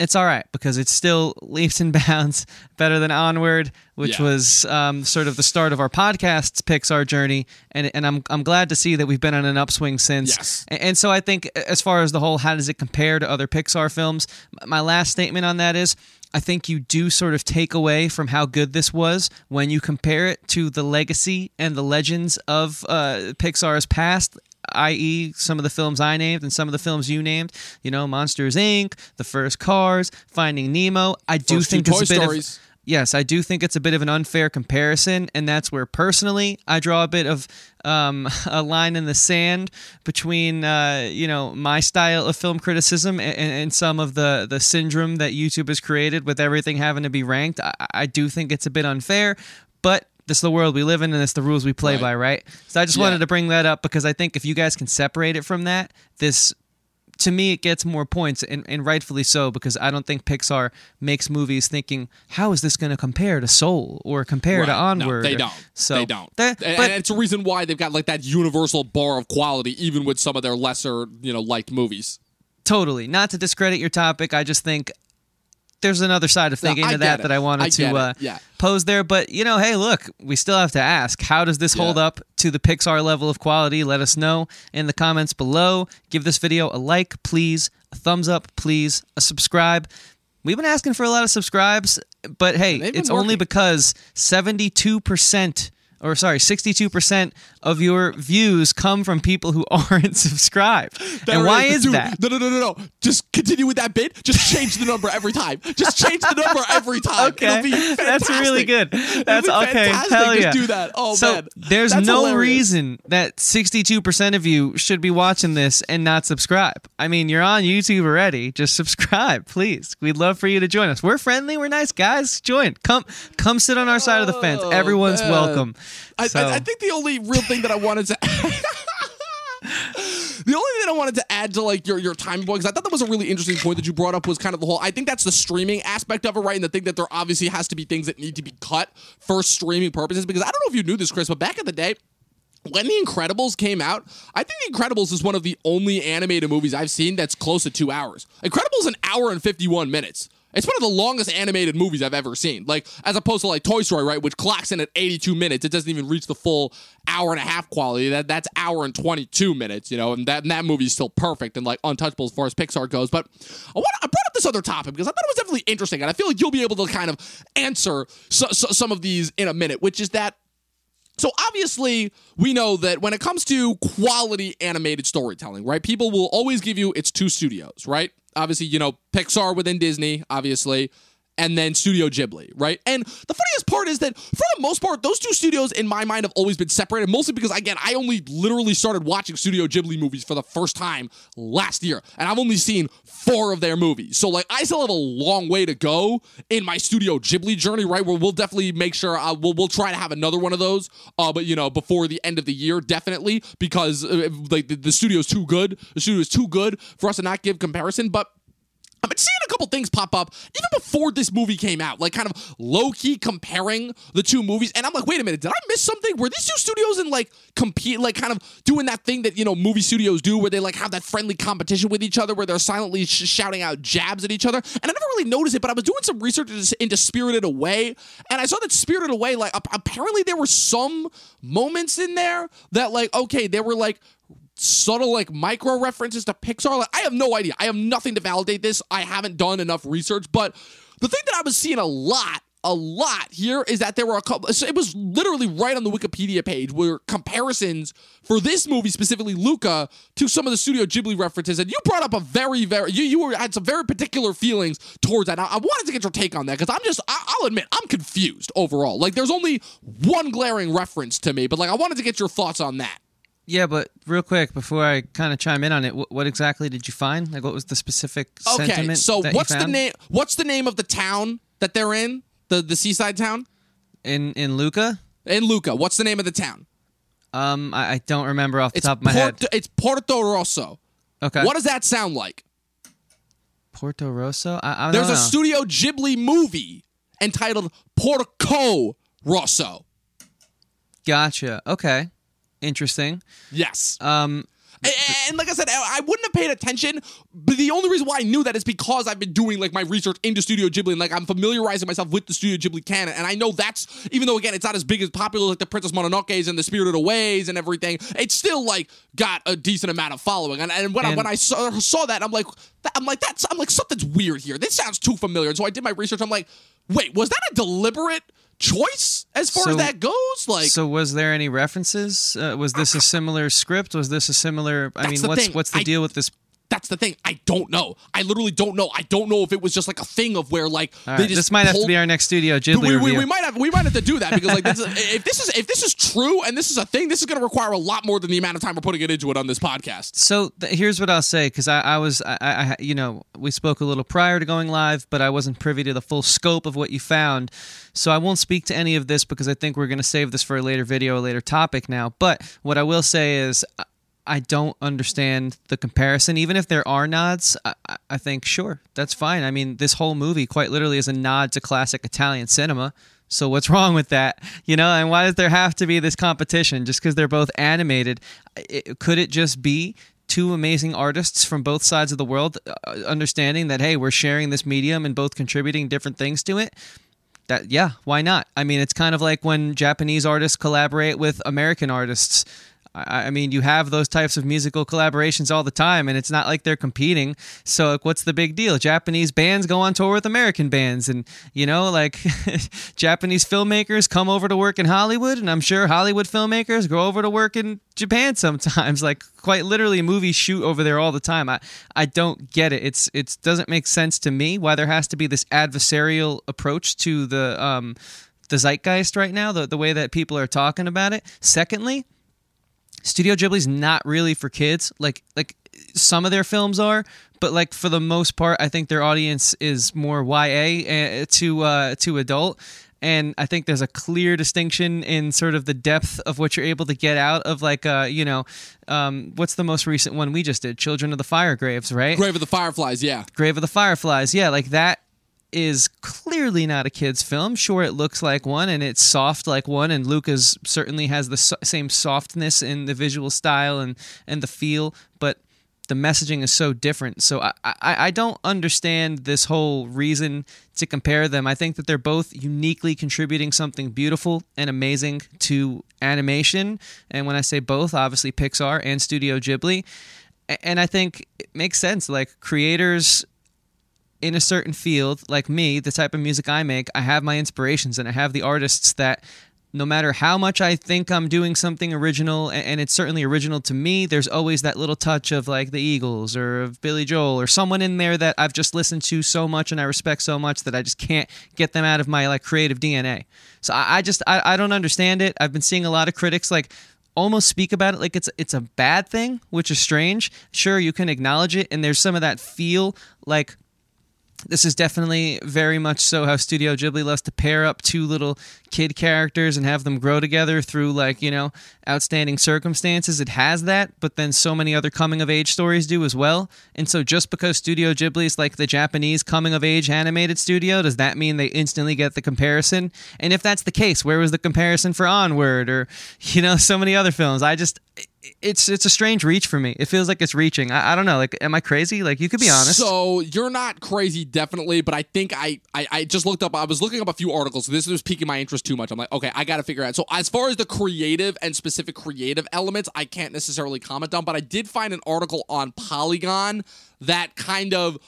it's all right because it's still leaps and bounds better than Onward, which Yeah. was um, sort of the start of our podcast's Pixar journey, and and I'm I'm glad to see that we've been on an upswing since. Yes. And, and so I think as far as the whole, how does it compare to other Pixar films? My last statement on that is. I think you do sort of take away from how good this was when you compare it to the legacy and the legends of uh, Pixar's past i.e., some of the films I named and some of the films you named. You know, Monsters Inc., The First Cars, Finding Nemo. I do First think it's a bit Stories. of yes, I do think it's a bit of an unfair comparison, and that's where personally I draw a bit of um, a line in the sand between uh, you know my style of film criticism and, and some of the the syndrome that YouTube has created with everything having to be ranked. I, I do think it's a bit unfair, but. This is the world we live in, and it's the rules we play Right. by, right? So I just Yeah. wanted to bring that up because I think if you guys can separate it from that, this to me it gets more points and, and rightfully so because i don't think pixar makes movies thinking how is this going to compare to soul or compare to onward No, they don't. so they don't. that- but and it's a reason why they've got like that universal bar of quality, even with some of their lesser, you know, liked movies. totally not to discredit your topic i just think there's another side of thinking I to that it. that i wanted I to uh, Yeah. pose there. But you know hey look we still have to ask. How does this hold up to the pixar level of quality? Let us know in the comments below. Give this video a like please. A thumbs up please. A subscribe. We've been asking for a lot of subscribes but hey it's only because 72% or sorry 62% of your views come from people who aren't subscribed and why is Dude, that No, no, no, no, no. Just continue with that bit. Just change the number every time. Just change the number every time. Okay, It'll be that's really good. That's okay. fantastic. Hell yeah. Just do that. Oh so man, there's That's no hilarious. reason that 62% of you should be watching this and not subscribe. I mean, you're on YouTube already. Just subscribe, please. We'd love for you to join us. We're friendly. We're nice guys. Join. Come, come sit on our side of the fence. Oh, Everyone's man. welcome. I, So- I, I think the only real thing that I wanted to. The only thing I wanted to add to like your your timing point, because I thought that was a really interesting point that you brought up, was kind of the whole. I think that's the streaming aspect of it, right? And the thing that there obviously has to be things that need to be cut for streaming purposes. Because I don't know if you knew this, Chris, but back in the day, when The Incredibles came out, I think The Incredibles is one of the only animated movies I've seen that's close to two hours. Incredibles an hour and fifty one minutes. It's one of the longest animated movies I've ever seen. Like as opposed to like Toy Story, right, which clocks in at 82 minutes. It doesn't even reach the full hour and a half quality. That that's hour and 22 minutes, you know, and that and that movie's still perfect and like untouchable as far as Pixar goes. But I want I brought up this other topic because I thought it was definitely interesting, and I feel like you'll be able to kind of answer so, so, some of these in a minute, which is that so obviously, we know that when it comes to quality animated storytelling, right? People will always give you it's two studios, right? Obviously, you know, Pixar within Disney, obviously, and then Studio Ghibli, right? And the funniest part is that for the most part, those two studios in my mind have always been separated, mostly because again, I only literally started watching Studio Ghibli movies for the first time last year, and I've only seen four of their movies. So like I still have a long way to go in my Studio Ghibli journey, right? Where we'll definitely make sure uh, we'll we'll try to have another one of those, uh, but you know before the end of the year, definitely because uh, like the, the studio's too good. The studio is too good for us to not give comparison, but. I've been seeing a couple things pop up even before this movie came out, like kind of low key comparing the two movies. And I'm like, wait a minute, did I miss something? Were these two studios in like compete, like kind of doing that thing that, you know, movie studios do where they like have that friendly competition with each other where they're silently sh- shouting out jabs at each other? And I never really noticed it, but I was doing some research into, Spirited Away and I saw that Spirited Away, like, ap- apparently there were some moments in there that, like, okay, they were like, subtle like micro references to Pixar. Like, I have no idea. I have nothing to validate this. I haven't done enough research, but the thing that I was seeing a lot a lot here is that there were a couple it was literally right on the wikipedia page where comparisons for this movie specifically luca to some of the studio ghibli references and you brought up a very very you, you were had some very particular feelings towards that i, I wanted to get your take on that because i'm just I, i'll admit i'm confused overall like there's only one glaring reference to me but like i wanted to get your thoughts on that Yeah, but real quick before I kind of chime in on it, what, what exactly did you find? Like, what was the specific Okay, sentiment? so what's the name? What's the name of the town that they're in? The the seaside town in in Luca? in Luca. What's the name of the town? Um, I, I don't remember off the It's top of my head. It's Portorosso. Okay, What does that sound like? Portorosso? I, I There's don't a know. Studio Ghibli movie entitled Porco Rosso. Gotcha. Okay, interesting. Yes. Um, And, and like I said, I wouldn't have paid attention, but the only reason why I knew that is because I've been doing like my research into Studio Ghibli and like I'm familiarizing myself with the Studio Ghibli canon. And I know that's even though again it's not as big as popular like the Princess Mononoke's and the Spirited Aways and everything, it's still like got a decent amount of following. And, and when I when I saw, saw that, I'm like, that, I'm like that's I'm like something's weird here. This sounds too familiar. And so I did my research. I'm like, wait, was that a deliberate choice as far So- as that goes? Like, so was there any references? Uh, was this a similar script? Was this a similar? I mean, what's thing. what's the I- deal with this? That's the thing. I don't know. I literally don't know. I don't know if it was just like a thing of where like they just this might have to be our next Studio Ghibli we, we, we might have we might have to do that because like this is, if this is if this is true and this is a thing, this is going to require a lot more than the amount of time we're putting it into it on this podcast. So th- here's what I'll say because I, I was I, I I- you know we spoke a little prior to going live, but I wasn't privy to the full scope of what you found. So I won't speak to any of this because I think we're going to save this for a later video, a later topic now. But what I will say is. Uh, I- don't understand the comparison. Even if there are nods, I, I- think sure that's fine. I mean, this whole movie quite literally is a nod to classic Italian cinema. So what's wrong with that? You know, and why does there have to be this competition just because they're both animated? It, could it just be two amazing artists from both sides of the world uh, understanding that hey, we're sharing this medium and both contributing different things to it? That yeah, why not? I mean, it's kind of like when Japanese artists collaborate with American artists. I mean, you have those types of musical collaborations all the time, and it's not like they're competing. So, like, what's the big deal? Japanese bands go on tour with American bands, and you know, like, Japanese filmmakers come over to work in Hollywood, and I'm sure Hollywood filmmakers go over to work in Japan sometimes. Like, quite literally, movies shoot over there all the time. I I don't get it. It's it doesn't make sense to me why there has to be this adversarial approach to the um the zeitgeist right now, the the way that people are talking about it. Secondly. Studio Ghibli's not really for kids. Like like some of their films are, but like for the most part, I think their audience is more YA uh, to uh, to adult. And I think there's a clear distinction in sort of the depth of what you're able to get out of like uh you know um, what's the most recent one we just did Children of the Fire Graves right Grave of the Fireflies, yeah. Grave of the Fireflies. Yeah, like that is clearly not a kid's film. Sure, it looks like one and it's soft like one, and Lucas certainly has the so- same softness in the visual style and, and the feel, but the messaging is so different. So I, I, I don't understand this whole reason to compare them. I think that they're both uniquely contributing something beautiful and amazing to animation. And when I say both, obviously Pixar and Studio Ghibli. And I think it makes sense. Like creators in a certain field, like me, the type of music I make, I have my inspirations and I have the artists that no matter how much I think I'm doing something original, and it's certainly original to me, there's always that little touch of like the Eagles or of Billy Joel or someone in there that I've just listened to so much and I respect so much that I just can't get them out of my like creative DNA. So I, just I, I don't understand it. I've been seeing a lot of critics like almost speak about it like it's it's a bad thing, which is strange. Sure, you can acknowledge it, and there's some of that feel like this is definitely very much so how Studio Ghibli loves to pair up two little kid characters and have them grow together through like, you know, outstanding circumstances. It has that, but then so many other coming of age stories do as well. And so just because Studio Ghibli is like the Japanese coming of age animated studio, does that mean they instantly get the comparison? And if that's the case, where was the comparison for Onward or, you know, so many other films? I just it's it's a strange reach for me. It feels like it's reaching. I, I don't know. Like, am I crazy? Like, you could be honest. So you're not crazy, definitely, but I think I, I I just looked up. I was looking up a few articles. This was piquing my interest too much. I'm like, okay, I got to figure out. So as far as the creative and specific creative elements, I can't necessarily comment on, but I did find an article on Polygon that kind of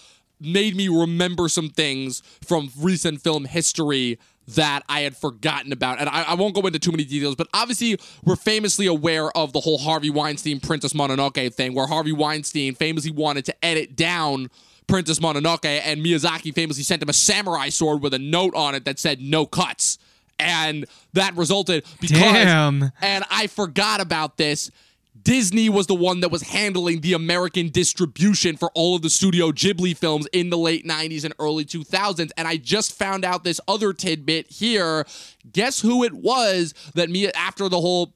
made me remember some things from recent film history that I had forgotten about. And I, I, won't go into too many details, but obviously we're famously aware of the whole Harvey Weinstein Princess Mononoke thing, where Harvey Weinstein famously wanted to edit down Princess Mononoke, and Miyazaki famously sent him a samurai sword with a note on it that said no cuts. And that resulted because Damn. and I forgot about this Disney was the one that was handling the American distribution for all of the Studio Ghibli films in the late 90s and early 2000s. And I just found out this other tidbit here. Guess who it was that me, after the whole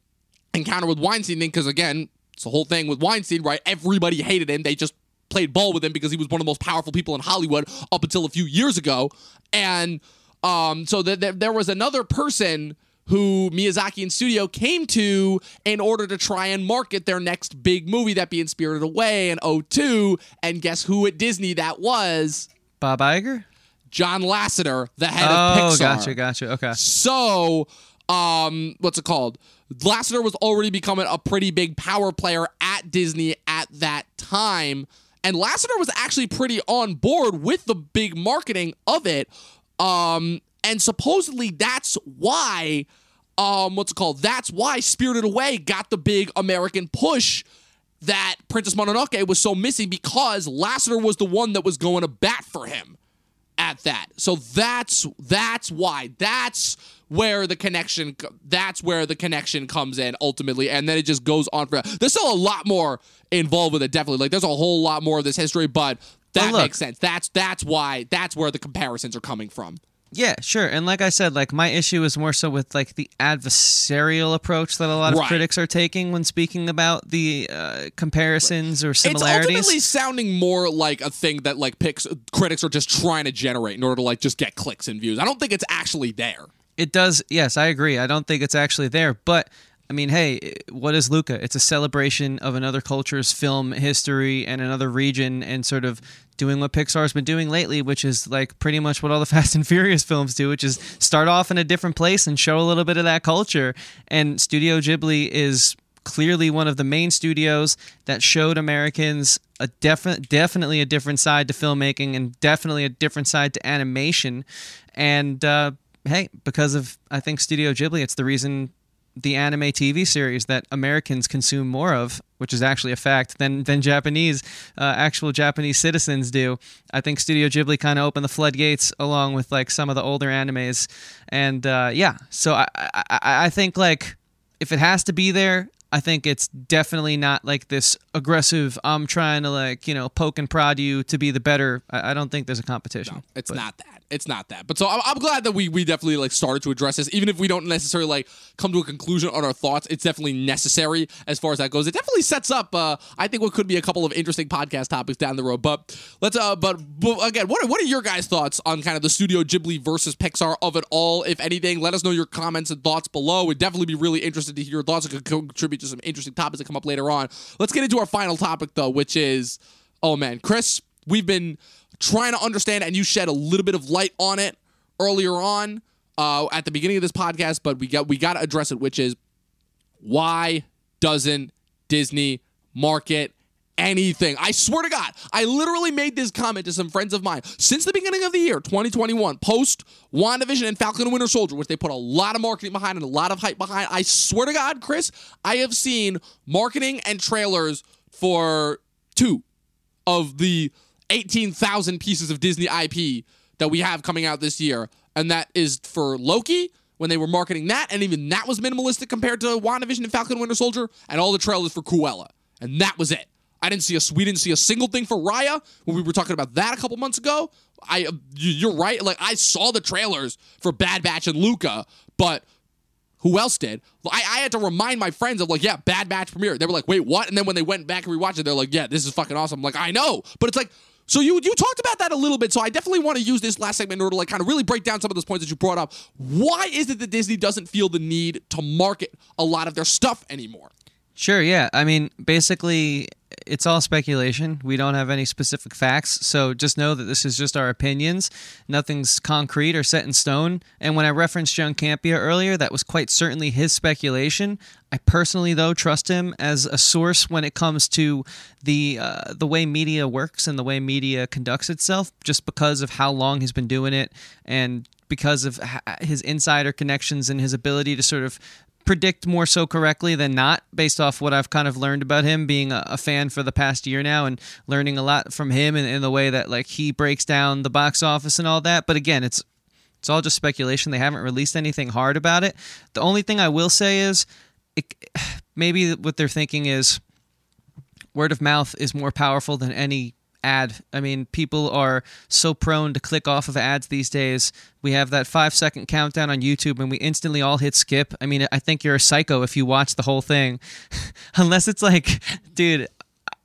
encounter with Weinstein thing, because again, it's the whole thing with Weinstein, right? Everybody hated him. They just played ball with him because he was one of the most powerful people in Hollywood up until a few years ago. And um, so th- th- there was another person who Miyazaki and studio came to in order to try and market their next big movie, that being Spirited Away in 02. And guess who at Disney that was? Bob Iger? John Lasseter, the head oh, of Pixar. Oh, gotcha, gotcha. Okay. So, um, what's it called? Lasseter was already becoming a pretty big power player at Disney at that time. And Lasseter was actually pretty on board with the big marketing of it. Um, and supposedly that's why um what's it called? That's why Spirited Away got the big American push that Princess Mononoke was so missing because Lasseter was the one that was going to bat for him at that. So that's that's why. That's where the connection that's where the connection comes in ultimately and then it just goes on for there's still a lot more involved with it definitely like there's a whole lot more of this history but that makes sense that's that's why that's where the comparisons are coming from Yeah, sure. And like I said, like my issue is more so with like the adversarial approach that a lot of Right. critics are taking when speaking about the uh, comparisons or similarities. It's ultimately sounding more like a thing that like picks critics are just trying to generate in order to like just get clicks and views. I don't think it's actually there. It does. Yes, I agree. I don't think it's actually there, but I mean, hey, what is Luca? It's a celebration of another culture's film history and another region, and sort of doing what Pixar's been doing lately, which is like pretty much what all the Fast and Furious films do, which is start off in a different place and show a little bit of that culture. And Studio Ghibli is clearly one of the main studios that showed Americans a definite, definitely a different side to filmmaking and definitely a different side to animation. And uh, hey, because of I think Studio Ghibli, it's the reason the anime TV series that Americans consume more of, which is actually a fact, than than Japanese uh, actual Japanese citizens do. I think Studio Ghibli kind of opened the floodgates along with like some of the older animes, and uh, yeah. So I, I I think like if it has to be there. I think it's definitely not like this aggressive. I'm trying to like you know poke and prod you to be the better. I, I don't think there's a competition. It's But- not that. It's not that. But so I'm, I'm glad that we we definitely like started to address this, even if we don't necessarily like come to a conclusion on our thoughts. It's definitely necessary as far as that goes. It definitely sets up. Uh, I think what could be a couple of interesting podcast topics down the road. But let's. Uh, but, but again, what are, what are your guys' thoughts on kind of the Studio Ghibli versus Pixar of it all? If anything, let us know your comments and thoughts below. We'd definitely be really interested to hear your thoughts. It could contribute to some interesting topics that come up later on. Let's get into our final topic though, which is oh man, Chris, we've been trying to understand, and you shed a little bit of light on it earlier on uh, at the beginning of this podcast, but we got we got to address it, which is why doesn't Disney market anything? I swear to God, I literally made this comment to some friends of mine since the beginning of the year, 2021, post WandaVision and Falcon and Winter Soldier, which they put a lot of marketing behind and a lot of hype behind. I swear to God, Chris, I have seen marketing and trailers for two of the 18,000 pieces of Disney IP that we have coming out this year. And that is for Loki when they were marketing that. And even that was minimalistic compared to WandaVision and Falcon Winter Soldier. And all the trailers for Cruella. And that was it. I didn't see a we didn't see a single thing for Raya when we were talking about that a couple months ago. I uh, you're right. Like I saw the trailers for Bad Batch and Luca, but who else did? I, I had to remind my friends of like, yeah, Bad Batch premiere. They were like, wait, what? And then when they went back and rewatched it, they're like, yeah, this is fucking awesome. I'm like, I know, but it's like. So you you talked about that a little bit. So I definitely want to use this last segment in order to like kind of really break down some of those points that you brought up. Why is it that Disney doesn't feel the need to market a lot of their stuff anymore? Sure, yeah. I mean, basically, it's all speculation. We don't have any specific facts. So just know that this is just our opinions. Nothing's concrete or set in stone. And when I referenced John Campea earlier, that was quite certainly his speculation. I personally, though, trust him as a source when it comes to the uh, the way media works and the way media conducts itself, just because of how long he's been doing it and because of his insider connections and his ability to sort of predict more so correctly than not based off what I've kind of learned about him being a, a fan for the past year now and learning a lot from him in, in the way that like he breaks down the box office and all that. But again, it's it's all just speculation. They haven't released anything hard about it. The only thing I will say is it, maybe what they're thinking is word of mouth is more powerful than any ad. I mean, people are so prone to click off of ads these days. We have that five second countdown on YouTube and we instantly all hit skip. I mean, I think you're a psycho if you watch the whole thing. Unless it's like, dude,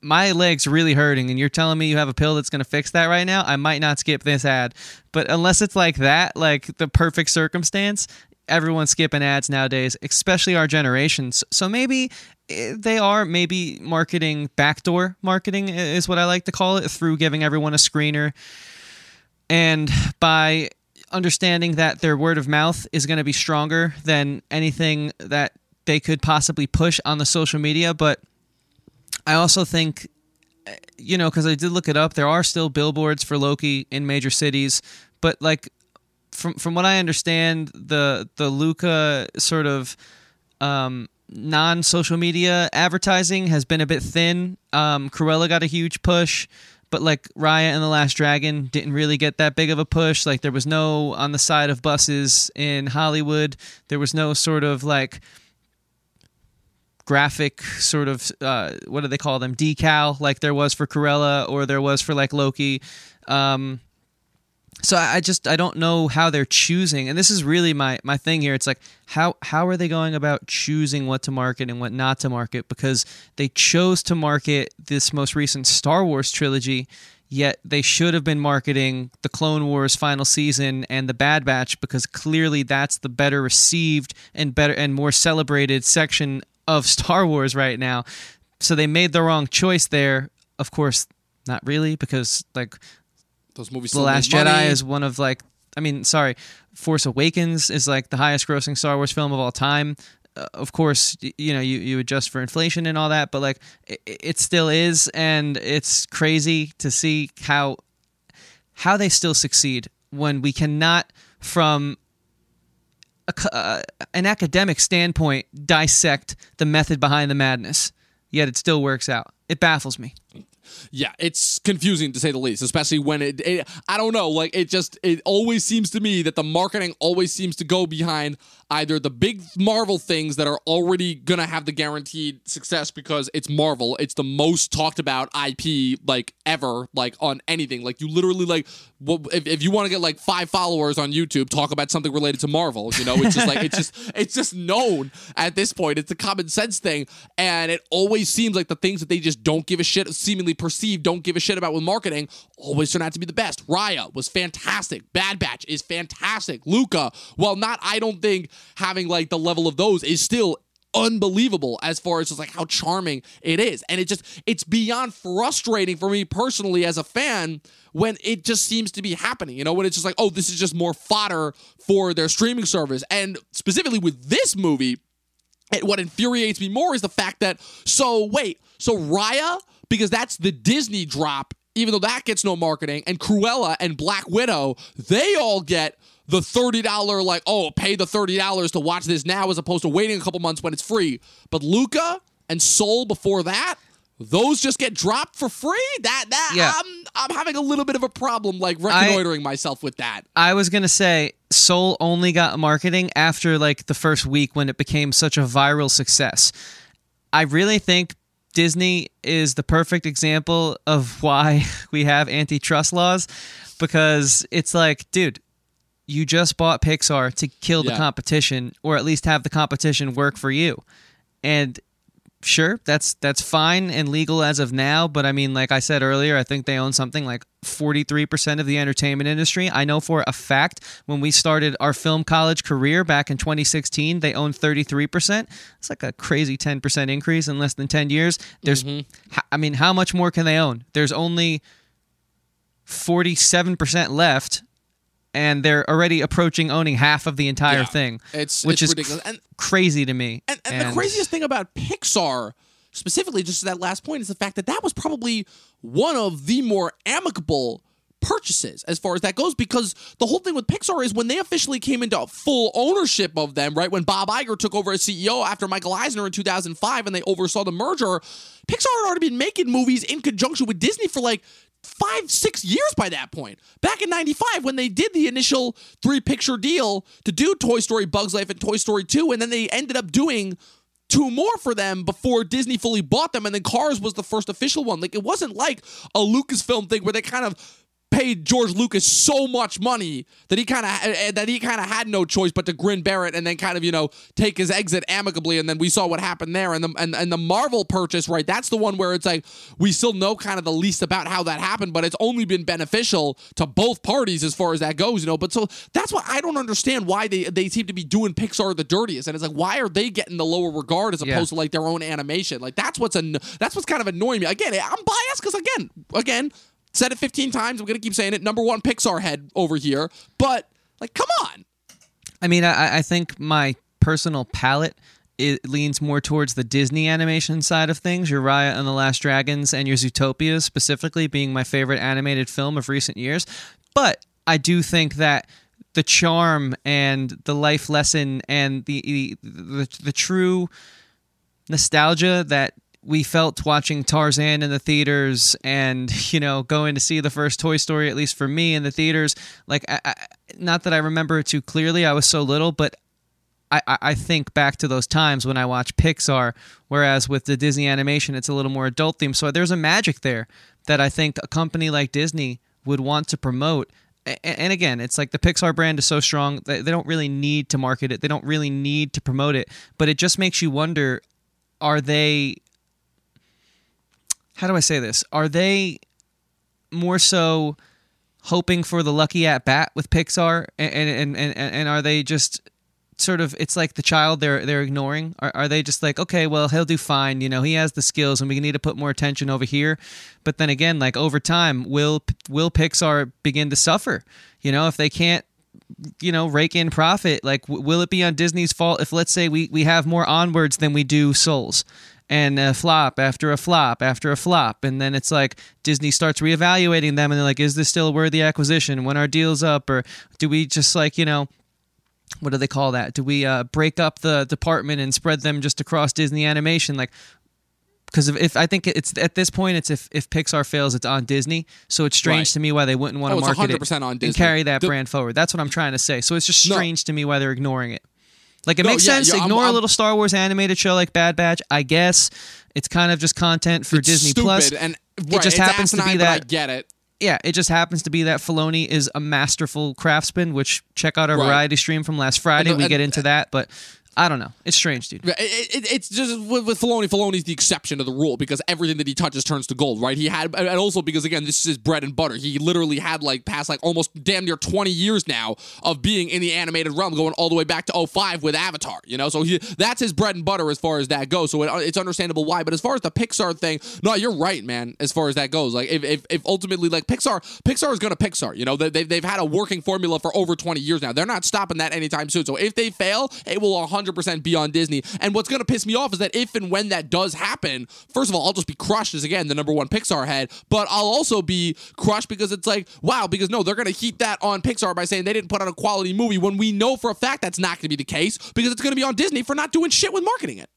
my leg's really hurting and you're telling me you have a pill that's going to fix that right now, I might not skip this ad. But unless it's like that, like the perfect circumstance, everyone's skipping ads nowadays, especially our generations. So maybe eh, they are maybe marketing backdoor marketing is what I like to call it through giving everyone a screener. And by understanding that their word of mouth is going to be stronger than anything that they could possibly push on the social media. But I also think eh, you know cuz I did look it up there are still billboards for Loki in major cities. But like from from what I understand, the the Luca sort of um, non social media advertising has been a bit thin. Um, Cruella got a huge push, but like Raya and the Last Dragon didn't really get that big of a push. Like there was no on the side of buses in Hollywood. There was no sort of like graphic sort of uh, what do they call them decal like there was for Cruella or there was for like Loki. Um, so I just I don't know how they're choosing, and this is really my my thing here. It's like how how are they going about choosing what to market and what not to market? Because they chose to market this most recent Star Wars trilogy, yet they should have been marketing the Clone Wars final season and the Bad Batch because clearly that's the better received and better and more celebrated section of Star Wars right now. So they made the wrong choice there. Of course, not really because like those movies. The Last Jedi is one of like, I mean, sorry, Force Awakens is like the highest grossing Star Wars film of all time. Uh, of course, you know you you adjust for inflation and all that, but like it, it still is, and it's crazy to see how how they still succeed when we cannot from a, uh, an academic standpoint dissect the method behind the madness yet it still works out it baffles me yeah, it's confusing to say the least, especially when it, it, I don't know, like it just it always seems to me that the marketing always seems to go behind either the big Marvel things that are already gonna have the guaranteed success because it's Marvel, it's the most talked about IP like ever, like on anything. Like you literally like if, if you want to get like five followers on YouTube, talk about something related to Marvel. You know, it's just like it's just it's just known at this point. It's a common sense thing, and it always seems like the things that they just don't give a shit, seemingly perceive, don't give a shit about with marketing, always turn out to be the best. Raya was fantastic. Bad Batch is fantastic. Luca, well, not I don't think having like the level of those is still unbelievable as far as just like how charming it is. And it just it's beyond frustrating for me personally as a fan when it just seems to be happening. You know, when it's just like, oh, this is just more fodder for their streaming service. And specifically with this movie, what infuriates me more is the fact that so wait, so Raya, because that's the Disney drop, even though that gets no marketing, and Cruella and Black Widow, they all get the $30 like oh pay the $30 to watch this now as opposed to waiting a couple months when it's free but luca and soul before that those just get dropped for free that that Yeah. I'm, I'm having a little bit of a problem like reconnoitering myself with that I was gonna say Soul only got marketing after like the first week when it became such a viral success. I really think Disney is the perfect example of why we have antitrust laws because it's like, dude, you just bought Pixar to kill the Yeah. competition or at least have the competition work for you. And sure, that's that's fine and legal as of now, but I mean like I said earlier, I think they own something like 43% of the entertainment industry. I know for a fact when we started our film college career back in 2016, they owned 33%. It's like a crazy 10% increase in less than 10 years. There's mm-hmm. I mean, how much more can they own? There's only 47% left and they're already approaching owning half of the entire Yeah. thing. It's- which it's is ridiculous. And- crazy to me. And, and, the craziest thing about Pixar, specifically, just to that last point, is the fact that that was probably one of the more amicable purchases as far as that goes because the whole thing with Pixar is when they officially came into full ownership of them, right? When Bob Iger took over as CEO after Michael Eisner in 2005 and they oversaw the merger, Pixar had already been making movies in conjunction with Disney for like five, six years by that point. Back in 95, when they did the initial three picture deal to do Toy Story, Bugs Life, and Toy Story 2, and then they ended up doing two more for them before Disney fully bought them, and then Cars was the first official one. Like, it wasn't like a Lucasfilm thing where they kind of paid George Lucas so much money that he kind of eh, eh, that he kind of had no choice but to grin bear it and then kind of you know take his exit amicably and then we saw what happened there. And the and, and the Marvel purchase right that's the one where it's like we still know kind of the least about how that happened but it's only been beneficial to both parties as far as that goes you know? But so that's why I don't understand why they they seem to be doing Pixar the dirtiest and it's like why are they getting the lower regard as Yeah. opposed to like their own animation? Like that's what's an that's what's kind of annoying me. Again eh, I'm biased because again again Said it 15 times. I'm going to keep saying it. Number one Pixar head over here. But, like, come on. I mean, I, I think my personal palate it leans more towards the Disney animation side of things. Your Raya and the Last Dragons and your Zootopia specifically being my favorite animated film of recent years. But I do think that the charm and the life lesson and the the, the, the true nostalgia that we felt watching Tarzan in the theaters and you know going to see the first Toy Story at least for me in the theaters. Like I, I, not that I remember it too clearly I was so little but I, I- think back to those times when I watch Pixar whereas with the Disney animation it's a little more adult theme so there's a magic there that I think a company like Disney would want to promote. And again it's like the Pixar brand is so strong that they don't really need to market it. They don't really need to promote it but it just makes you wonder are they how do I say this? Are they more so hoping for the lucky at bat with Pixar, and and and, and, are they just sort of it's like the child they're they're ignoring? Are, are they just like okay, well he'll do fine, you know, he has the skills, and we need to put more attention over here. But then again, like over time, will will Pixar begin to suffer? You know, if they can't you know rake in profit like w- will it be on disney's fault if let's say we we have more onwards than we do souls and a flop after a flop after a flop and then it's like disney starts reevaluating them and they're like is this still a worthy acquisition when our deal's up or do we just like you know what do they call that do we uh, break up the department and spread them just across disney animation like because if, if I think it's at this point, it's if, if Pixar fails, it's on Disney. So it's strange Right. to me why they wouldn't want Oh, to it's market 100% it on and carry that The- brand forward. That's what I'm trying to say. So it's just No. strange to me why they're ignoring it. Like it No, makes yeah, sense. yeah, I'm- Ignore a I'm- little Star Wars animated show like Bad Batch. I guess it's kind of just content for It's Disney stupid, Plus. And it just happens to be but I that get it. yeah, it just happens to be that Filoni is a masterful craftsman. Which check out our Right. variety stream from last Friday. And- we and- get into that, but I don't know. It's strange, dude. It, it, it's just with, with Filoni. Filoni's the exception to the rule because everything that he touches turns to gold, right? He had, and also because again, this is bread and butter. He literally had like past like almost damn near twenty years now of being in the animated realm, going all the way back to 05 with Avatar. You know, so he that's his bread and butter as far as that goes. So it, it's understandable why. But as far as the Pixar thing, no, you're right, man. As far as that goes, like if if, if ultimately like Pixar, Pixar is gonna Pixar. You know, they, they've they've had a working formula for over twenty years now. They're not stopping that anytime soon. So if they fail, it will 100 percent be on Disney. And what's gonna piss me off is that if and when that does happen, first of all, I'll just be crushed as again the number one Pixar head. But I'll also be crushed because it's like wow, because no, they're gonna heat that on Pixar by saying they didn't put out a quality movie when we know for a fact that's not gonna be the case because it's gonna be on Disney for not doing shit with marketing it.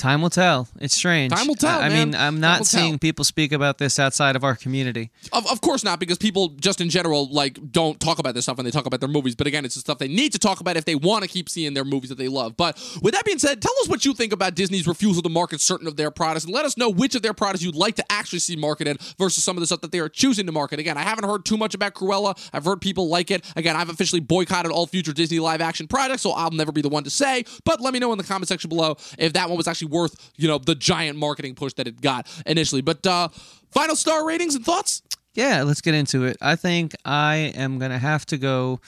Time will tell. It's strange. Time will tell, I, I mean, I'm not seeing tell. people speak about this outside of our community. Of, of course not, because people just in general like don't talk about this stuff when they talk about their movies. But again, it's the stuff they need to talk about if they want to keep seeing their movies that they love. But with that being said, tell us what you think about Disney's refusal to market certain of their products, and let us know which of their products you'd like to actually see marketed versus some of the stuff that they are choosing to market. Again, I haven't heard too much about Cruella. I've heard people like it. Again, I've officially boycotted all future Disney live action projects, so I'll never be the one to say. But let me know in the comment section below if that one was actually worth you know the giant marketing push that it got initially. But uh, final star ratings and thoughts. Yeah, let's get into it. I think I am to have to go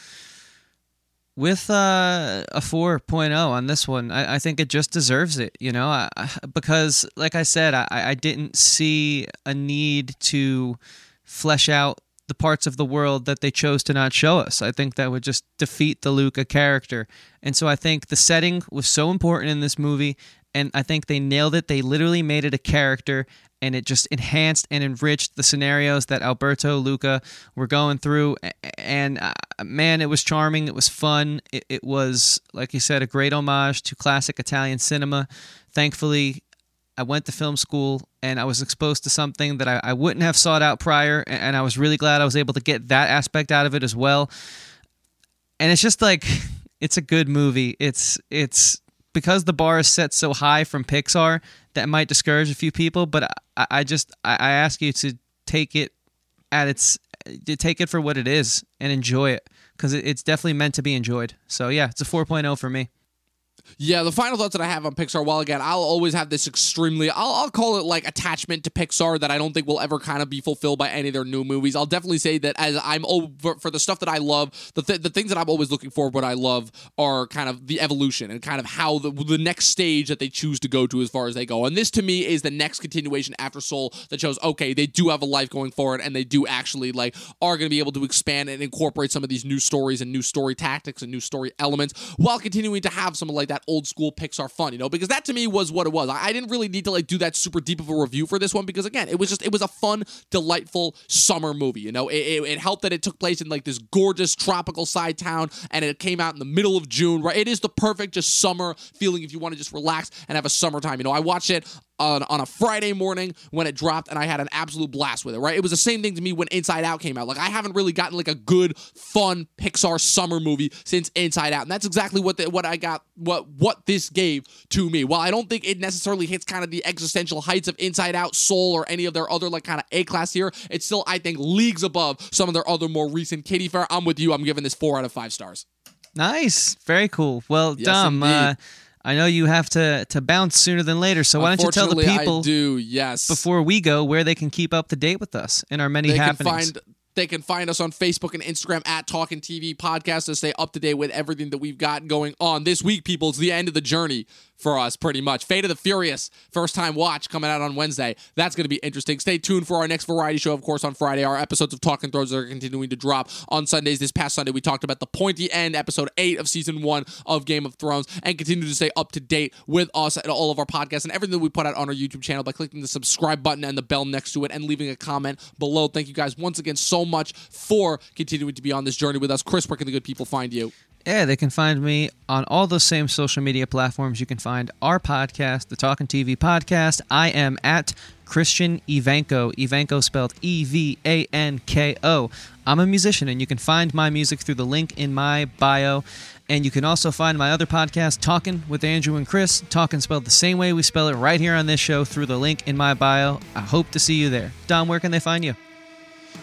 with uh, a 4.0 on this one. I, I think it just deserves it, you know, I, I- because, like I said, I, I didn't see a need to flesh out the parts of the world that they chose to not show us. I think that would just defeat the Luca character. And so I think the setting was so important in this movie, and I think they nailed it. They literally made it a character, and it just enhanced and enriched the scenarios that Alberto Luca were going through. And uh, man, it was charming. It was fun. It, it was, like you said, a great homage to classic Italian cinema. Thankfully, I went to film school and I was exposed to something that I, I wouldn't have sought out prior, and I was really glad I was able to get that aspect out of it as well. And it's just like it's a good movie. It's it's because the bar is set so high from Pixar that might discourage a few people, but I, I just I, ask you to take it at its to take it for what it is and enjoy it because it, it's definitely meant to be enjoyed. So yeah, it's a 4.0 for me. Yeah, the final thoughts that I have on Pixar, well, again, I'll always have this extremely, I'll, I'll call it like attachment to Pixar that I don't think will ever kind of be fulfilled by any of their new movies. I'll definitely say that as I'm over for the stuff that I love, the, th- the things that I'm always looking for, what I love are kind of the evolution and kind of how the, the next stage that they choose to go to as far as they go. And this to me is the next continuation after Soul that shows, okay, they do have a life going forward and they do actually like are going to be able to expand and incorporate some of these new stories and new story tactics and new story elements while continuing to have some of like that old school Pixar fun, you know, because that to me was what it was. I, I didn't really need to like do that super deep of a review for this one because again, it was just it was a fun, delightful summer movie. You know, it, it, it helped that it took place in like this gorgeous tropical side town and it came out in the middle of June. Right, it is the perfect just summer feeling if you want to just relax and have a summertime. You know, I watched it on, on a Friday morning when it dropped, and I had an absolute blast with it. Right, it was the same thing to me when Inside Out came out. Like I haven't really gotten like a good, fun Pixar summer movie since Inside Out, and that's exactly what the, what I got. What what this gave to me. While I don't think it necessarily hits kind of the existential heights of Inside Out, Soul, or any of their other like kind of A class here, it's still I think leagues above some of their other more recent Katie Fair. I'm with you. I'm giving this four out of five stars. Nice, very cool. Well, Yes, indeed. uh, I know you have to to bounce sooner than later, so why don't you tell the people I do yes before we go where they can keep up to date with us and our many they happenings? can find they can find us on Facebook and Instagram at Talkin' TV Podcast to stay up to date with everything that we've got going on this week. People, it's the end of the journey for us, pretty much. Fate of the Furious, first time watch coming out on Wednesday. That's going to be interesting. Stay tuned for our next variety show, of course, on Friday. Our episodes of Talkin' Thrones are continuing to drop on Sundays. This past Sunday, we talked about the pointy end, episode eight of season one of Game of Thrones, and continue to stay up to date with us and all of our podcasts and everything that we put out on our YouTube channel by clicking the subscribe button and the bell next to it and leaving a comment below. Thank you guys once again so much for continuing to be on this journey with us. Chris, where can the good people find you? Yeah, they can find me on all those same social media platforms. You can find our podcast, the Talkin' TV podcast. I am at Christian Evanko. Evanko spelled E V A N K O. I'm a musician, and you can find my music through the link in my bio. And you can also find my other podcast, Talkin' with Andrew and Chris. Talking spelled the same way we spell it right here on this show through the link in my bio. I hope to see you there. Dom, where can they find you?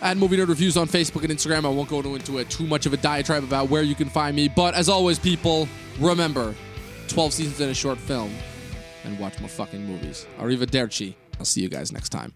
At Movie Nerd Reviews on Facebook and Instagram. I won't go into it too much of a diatribe about where you can find me. But as always, people, remember 12 seasons in a short film and watch more fucking movies. Arrivederci. I'll see you guys next time.